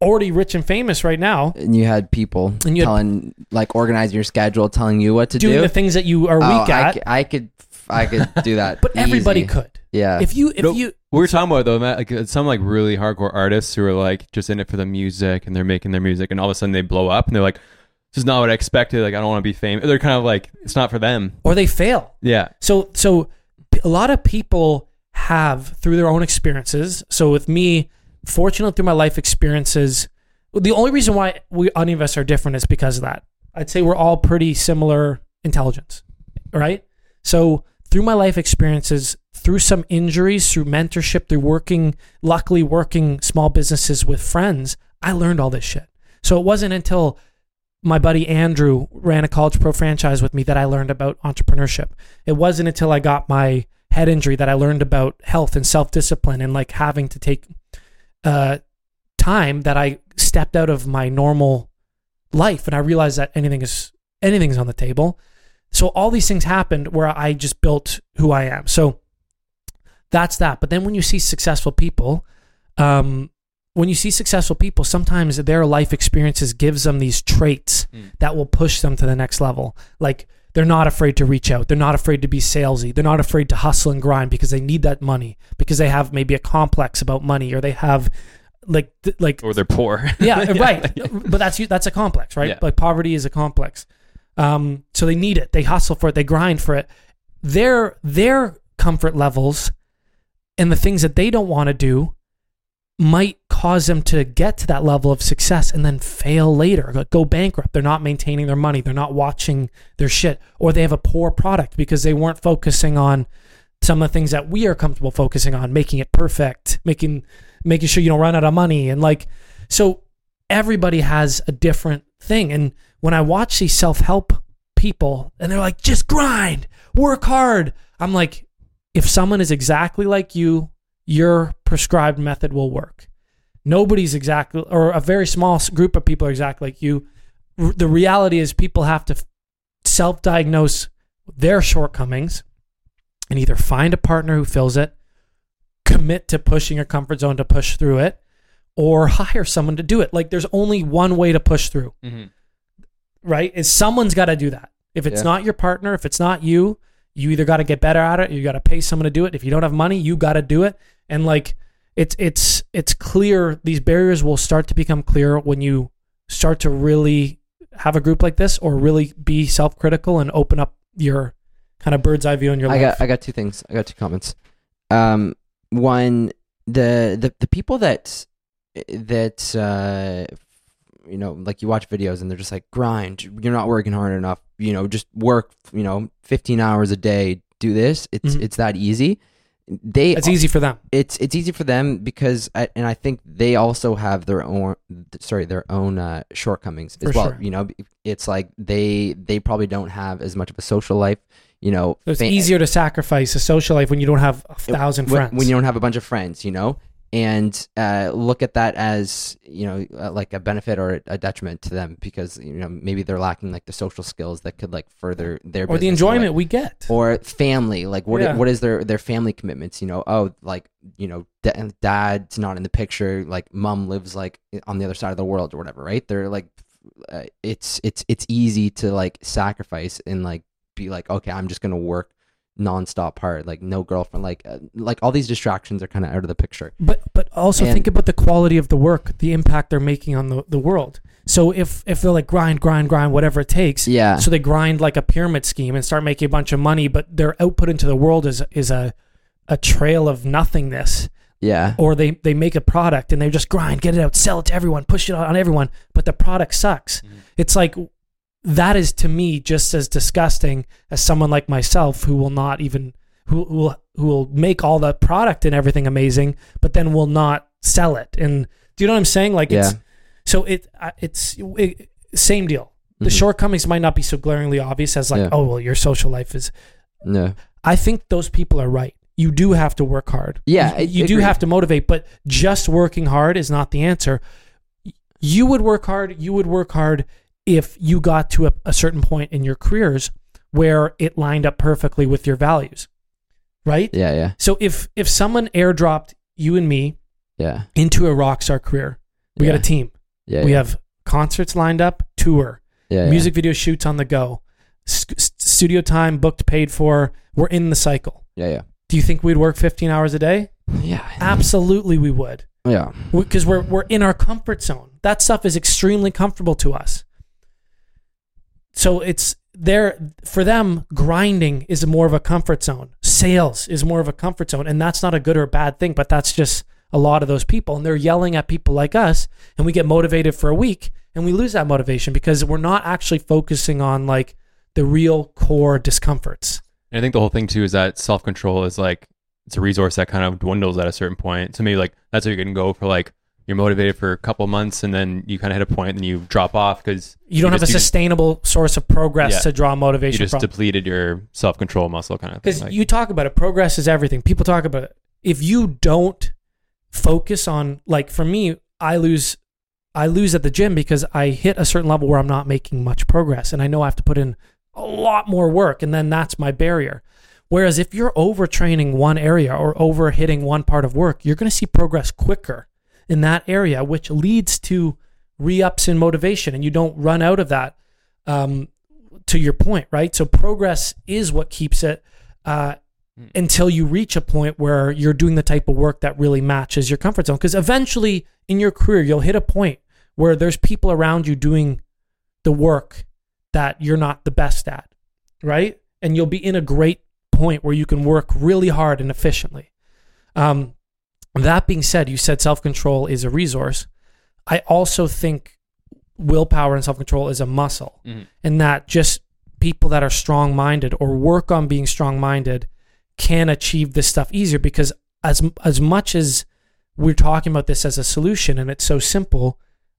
already rich and famous right now. And you had people And you had- telling, like, organizing your schedule, telling you what to do. doing do. the things that you are Oh, weak I, at. c- I could, I could do that. but everybody could. Yeah. If you if Nope. you we were talking about though, Matt, like uh, some like really hardcore artists who are like just in it for the music and they're making their music and all of a sudden they blow up and they're like, this is not what I expected. Like I don't want to be famous. They're kind of like, it's not for them. or they fail. Yeah. So so a lot of people have through their own experiences. So with me, fortunately through my life experiences, the only reason why we us are different is because of that. I'd say we're all pretty similar intelligence, right? So through my life experiences, through some injuries, through mentorship, through working, luckily working small businesses with friends, I learned all this shit. So it wasn't until my buddy Andrew ran a college pro franchise with me that I learned about entrepreneurship. It wasn't until I got my head injury that I learned about health and self discipline and like having to take uh, time that I stepped out of my normal life and I realized that anything is anything's on the table. So all these things happened where I just built who I am. So that's that. But then when you see successful people, um, when you see successful people, sometimes their life experiences gives them these traits Mm. that will push them to the next level. Like they're not afraid to reach out. They're not afraid to be salesy. They're not afraid to hustle and grind because they need that money because they have maybe a complex about money or they have like like or they're poor. yeah, right. But that's that's a complex, right? Yeah. Like poverty is a complex. Um, so they need it. They hustle for it. They grind for it. Their their comfort levels and the things that they don't want to do might cause them to get to that level of success and then fail later, go bankrupt. They're not maintaining their money. They're not watching their shit, or they have a poor product because they weren't focusing on some of the things that we are comfortable focusing on, making it perfect, making making sure you don't run out of money, and like so. Everybody has a different thing, and when I watch these self help people, and they're like, just grind, work hard. I'm like, if someone is exactly like you, your prescribed method will work. Nobody's exactly, or a very small group of people are exactly like you. R- the reality is, people have to self diagnose their shortcomings and either find a partner who fills it, commit to pushing your comfort zone to push through it, or hire someone to do it. Like, there's only one way to push through Mhm. right? Is someone's got to do that. If it's Yeah. not your partner, if it's not you, you either got to get better at it, you got to pay someone to do it. If you don't have money, you got to do it. And like it's it's it's clear these barriers will start to become clear when you start to really have a group like this or really be self-critical and open up your kind of bird's eye view in your I life. got I got two things. I got two comments. Um, one the the the people that that uh you know like you watch videos and they're just like grind. You're not working hard enough. You know, just work. You know, 15 hours a day. Do this. It's Mhm. it's that easy. They it's easy for them. it's it's easy for them because I, and I think they also have their own sorry their own uh, shortcomings as For well. sure. You know, it's like they they probably don't have as much of a social life. You know, So it's easier to sacrifice a social life when you don't have a thousand when, friends. when you don't have a bunch of friends. You know, and uh, look at that as you know uh, like a benefit or a detriment to them because you know maybe they're lacking like the social skills that could like further their or the business in a way enjoyment we get. or family like what Yeah. what is their their family commitments you know oh like you know da- dad's not in the picture like mom lives like on the other side of the world or whatever right they're like uh, it's it's it's easy to like sacrifice and like be like okay i'm just gonna work nonstop hard like no girlfriend like uh, like all these distractions are kind of out of the picture But but also And- think about the quality of the work, the impact they're making on the, the world. So if if they're like grind, grind, grind, whatever it takes, yeah so they grind like a pyramid scheme and start making a bunch of money, but their output into the world is is a a trail of nothingness. yeah Or they they make a product and they just grind, get it out, sell it to everyone, push it on everyone, but the product sucks. Mhm. It's like that is to me just as disgusting as someone like myself who will not even who who will, who will make all the product and everything amazing, but then will not sell it. And do you know what I'm saying? Like it's Yeah. so it it's it, same deal. The Mhm. shortcomings might not be so glaringly obvious as like, Yeah. oh well, your social life is. no I think those people are right. You do have to work hard. Yeah, you, you do have to motivate, but just working hard is not the answer. You would work hard. You would work hard if you got to a, a certain point in your careers where it lined up perfectly with your values, right? yeah yeah So if if someone airdropped you and me yeah into a rock star career, we yeah. got a team. yeah we yeah. have concerts lined up, tour, yeah, yeah. music video shoots on the go, st- st- studio time booked, paid for. We're in the cycle. yeah yeah Do you think we'd work 15 hours a day? yeah Absolutely, we would, yeah because we're we're in our comfort zone. That stuff is extremely comfortable to us. So it's there for them. Grinding is more of a comfort zone. Sales is more of a comfort zone, and that's not a good or bad thing. But that's just a lot of those people, and they're yelling at people like us, and we get motivated for a week, and we lose that motivation because we're not actually focusing on like the real core discomforts. And I think the whole thing too is that self control is like it's a resource that kind of dwindles at a certain point. So maybe like that's how you can go for like you're motivated for a couple months and then you kind of hit a point and you drop off because You don't have a you just- sustainable source of progress Yeah. to draw you motivation just from. depleted your self control muscle kind of. Because Like, you talk about it, progress is everything. People talk about it. If you don't focus on, like for me, I lose, I lose at the gym because I hit a certain level where I'm not making much progress, and I know I have to put in a lot more work, and then that's my barrier. Whereas if you're overtraining one area or over hitting one part of work, you're going to see progress quicker in that area, which leads to re-ups in motivation, and you don't run out of that. Um, to your point, right? So progress is what keeps it uh, until you reach a point where you're doing the type of work that really matches your comfort zone. Because eventually in your career, you'll hit a point where there's people around you doing the work that you're not the best at, right? And you'll be in a great point where you can work really hard and efficiently. Um, that being said, you said self control is a resource. I also think willpower and self control is a muscle Mhm. and that just people that are strong minded or work on being strong minded can achieve this stuff easier because as as much as we're talking about this as a solution and it's so simple,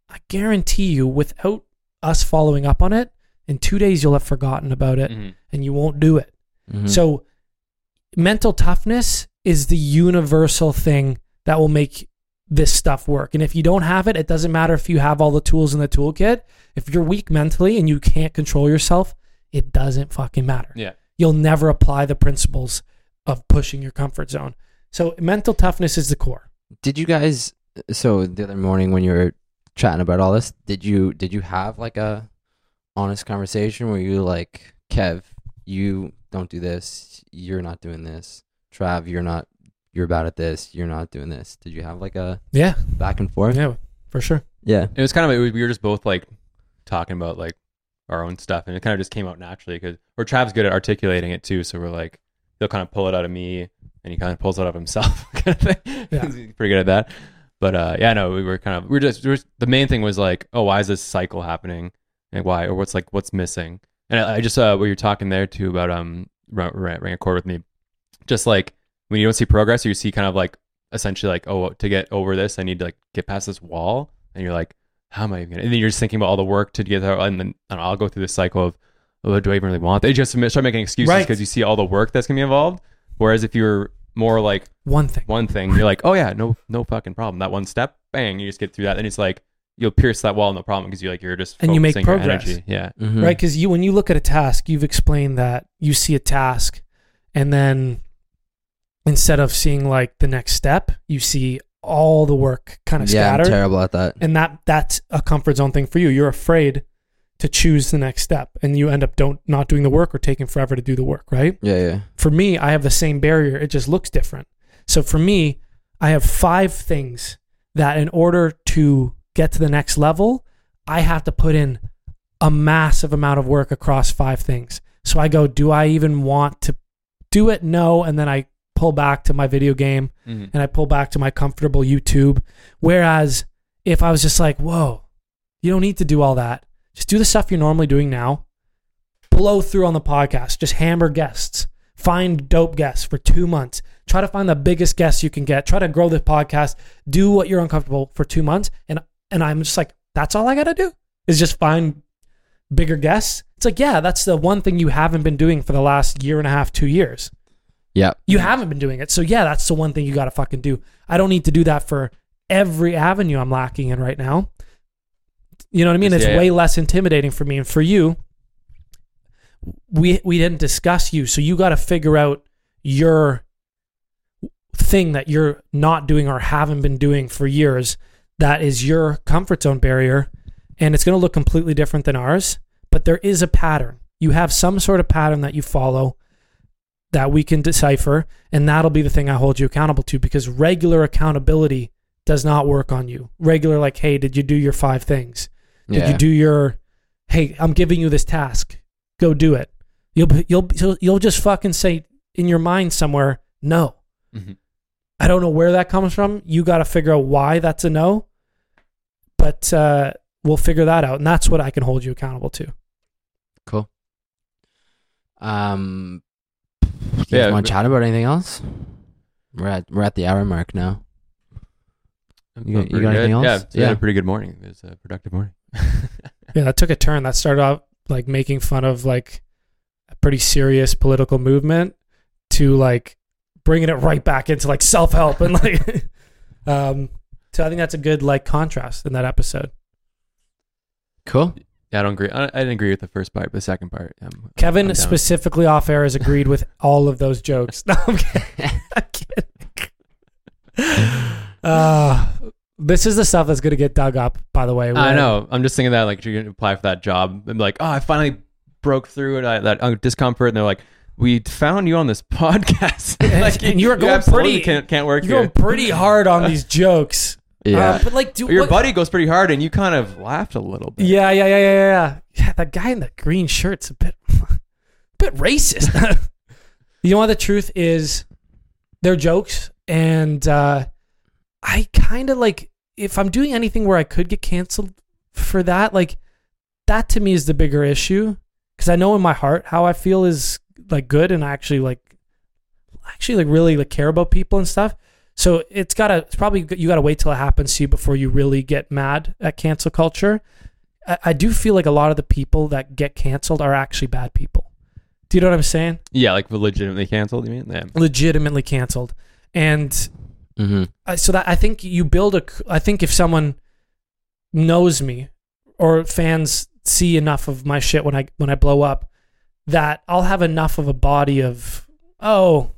I guarantee you without us following up on it, in 2 days you'll have forgotten about it Mhm. and you won't do it. Mhm. So mental toughness is the universal thing that will make this stuff work. And if you don't have it, it doesn't matter if you have all the tools in the toolkit. If you're weak mentally and you can't control yourself, it doesn't fucking matter. yeah. You'll never apply the principles of pushing your comfort zone. So mental toughness is the core. did you guys? So the other morning when you were chatting about all this, did you did you have like a honest conversation where you like, Kev, you don't do this. You're not doing this. Trav, you're not. You're bad at this. You're not doing this. Did you have like a Yeah. back and forth? Yeah, for sure. Yeah. It was kind of we were just both like talking about like our own stuff, and it kind of just came out naturally because or Trav's good at articulating it too. So we're like he'll kind of pull it out of me, and he kind of pulls it out of himself, kind of thing. Yeah. He's pretty good at that. But uh, yeah, no, we were kind of we were just we were, the main thing was like, oh, why is this cycle happening, and why, or what's like what's missing? And I, I just uh, what you're talking there too about um ring, ring a chord with me, just like when you don't see progress, or you see kind of like essentially like oh to get over this, I need to like get past this wall, and you're like how am I even gonna? And then you're just thinking about all the work to get there, and then and i'll go through this cycle of, oh, do I even really want that? You just start making excuses Right. because you see all the work that's gonna be involved. Whereas if you're more like One thing. one thing, you're like, oh yeah, no, no fucking problem. That one step, bang, you just get through that. Then it's like you'll pierce that wall, no problem, because you like you're just And you make focusing progress. energy. Yeah, Mhm. right? Because you, when you look at a task, you've explained that you see a task, and then instead of seeing like the next step, you see all the work kind of Yeah, I'm scattered, terrible at that. and that that's a comfort zone thing for you. You're afraid to choose the next step, and you end up don't not doing the work or taking forever to do the work, right? Yeah, yeah. For me, I have the same barrier. It just looks different. So for me, I have five things that in order to get to the next level, I have to put in a massive amount of work across five things. So I go, do I even want to do it? No. And then I pull back to my video game Mhm. and I pull back to my comfortable YouTube. Whereas if I was just like, whoa, you don't need to do all that. Just do the stuff you're normally doing now. Blow through on the podcast. Just hammer guests. Find dope guests for two months. Try to find the biggest guests you can get. Try to grow the podcast. Do what you're uncomfortable for two months. And and I'm just like, that's all I gotta do is just find bigger guests. It's like, yeah, that's the one thing you haven't been doing for the last year and a half, two years. Yeah. You haven't been doing it. So yeah, that's the one thing you got to fucking do. I don't need to do that for every avenue I'm lacking in right now. You know what I mean? It's yeah, yeah. way less intimidating for me and for you. We we didn't discuss you, so you got to figure out your thing that you're not doing or haven't been doing for years that is your comfort zone barrier and it's going to look completely different than ours, but there is a pattern. You have some sort of pattern that you follow that we can decipher, and that'll be the thing I hold you accountable to because regular accountability does not work on you. Regular, like, hey, did you do your five things? Did Yeah. you do your, hey, I'm giving you this task, go do it. You'll you'll you'll, just fucking say in your mind somewhere, no. Mhm. I don't know where that comes from. You got to figure out why that's a no, but uh, we'll figure that out, and that's what I can hold you accountable to. Cool. Um, you Yeah, guys want to chat about anything else? We're at we're at the hour mark now. You got- you got anything good. Yeah, else? it's been Yeah. a pretty good morning. It was a productive morning. Yeah, that took a turn. That started off like making fun of like a pretty serious political movement to like bringing it right back into like self help and like um so I think that's a good like contrast in that episode. Cool. Yeah, I don't agree. I, I didn't agree with the first part, but the second part, I'm, Kevin I'm specifically off air has agreed with all of those jokes. No, I'm kidding. I'm kidding. Uh, this is the stuff that's going to get dug up, by the way. I know. I'm just thinking that like you're gonna apply for that job and be like, oh, I finally broke through it. I, that uh, discomfort, and they're like, we found you on this podcast. like, And you were going absolutely pretty- can't, can't work You're here. going pretty hard on these jokes. Yeah. Uh, but like, do Your what- buddy goes pretty hard, and you kind of laughed a little bit. Yeah, yeah, yeah, yeah, yeah. Yeah, that guy in the green shirt's a bit, bit racist. you know what? The truth is, they're jokes, and uh, I kind of like if I'm doing anything where I could get canceled for that, like that to me is the bigger issue because I know in my heart how I feel is like good, and I actually like actually like really like care about people and stuff. So it's gotta it's probably you gotta wait till it happens to you before you really get mad at cancel culture. I, I do feel like a lot of the people that get canceled are actually bad people. Do you know what I'm saying? Yeah, like legitimately canceled. You mean? Yeah. Legitimately canceled, and Mm-hmm. uh, so that I think you build a. I think if someone knows me or fans see enough of my shit when I when I blow up, that I'll have enough of a body of oh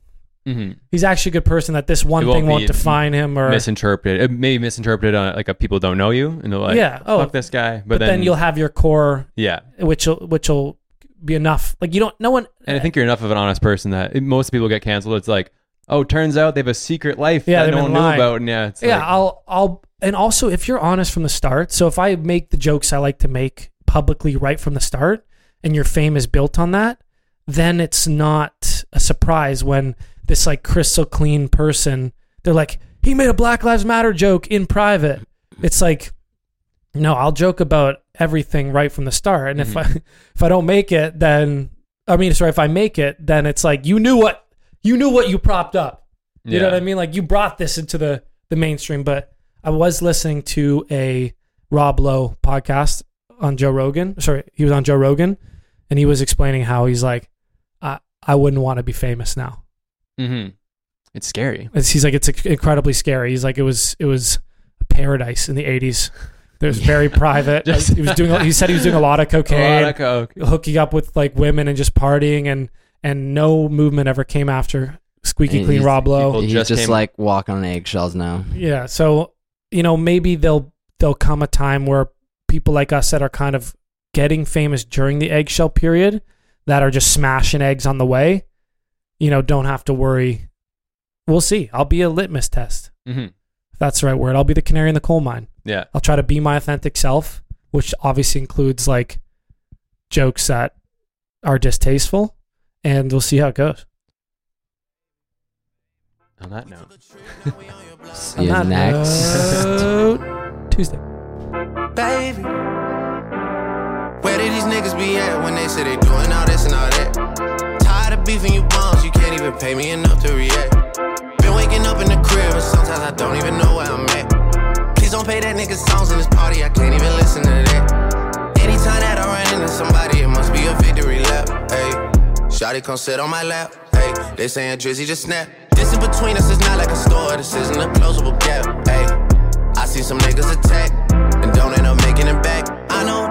Mm-hmm. he's actually a good person that this one It won't thing won't be define him or Misinterpreted. It may be misinterpreted on like a people don't know you, and they're like, Yeah, oh. fuck this guy. But, but, then, you'll have your core yeah. which will which will be enough. Like you don't no one And I think you're enough of an honest person that most people get canceled. It's like, oh, turns out they have a secret life Yeah, that they've no been one knew about. And yeah, it's yeah like, i'll i'll and also if you're honest from the start so if i make the jokes i like to make publicly right from the start and your fame is built on that then it's not a surprise when this like crystal clean person they're like he made a black lives matter joke in private it's like no i'll joke about everything right from the start and if mm-hmm. i if i don't make it then i mean sorry if i make it then it's like you knew what you knew what you propped up you know what I mean? Like you brought this into the the mainstream, but I was listening to a Rob Lowe podcast on Joe Rogan. Sorry, he was on Joe Rogan, and he was explaining how he's like, I I wouldn't want to be famous now. Mhm. It's scary. It's, he's like, it's incredibly scary. He's like, it was it was a paradise in the '80s. It was very private. Just- he was doing. He said he was doing a lot of A cocaine, lot of coke. hooking up with like women and just partying, and and no movement ever came after squeaky And clean Rob Lowe. people He's just just, like walking on eggshells now. Yeah. So, you know, maybe they'll there'll come a time where people like us that are kind of getting famous during the eggshell period that are just smashing eggs on the way, you know, don't have to worry. We'll see. I'll be a litmus test. hmm If that's the right word. I'll be the canary in the coal mine. Yeah. I'll try to be my authentic self, which obviously includes like jokes that are distasteful, and we'll see how it goes. On that note, See you next. note, Tuesday. baby. Where did these niggas be at when they say they doing all this and all that? Tired of beefing you bones, you can't even pay me enough to react. Been waking up in the crib, and sometimes I don't even know where I'm at. Please don't pay that nigga songs in this party, I can't even listen to that. Anytime that I run into somebody, it must be a victory lap. Hey, Shotty come sit on my lap. Hey, they saying Drizzy just snap. This in between us is not like a store, this isn't a closable gap. Hey, I see some niggas attack and don't end up making it back.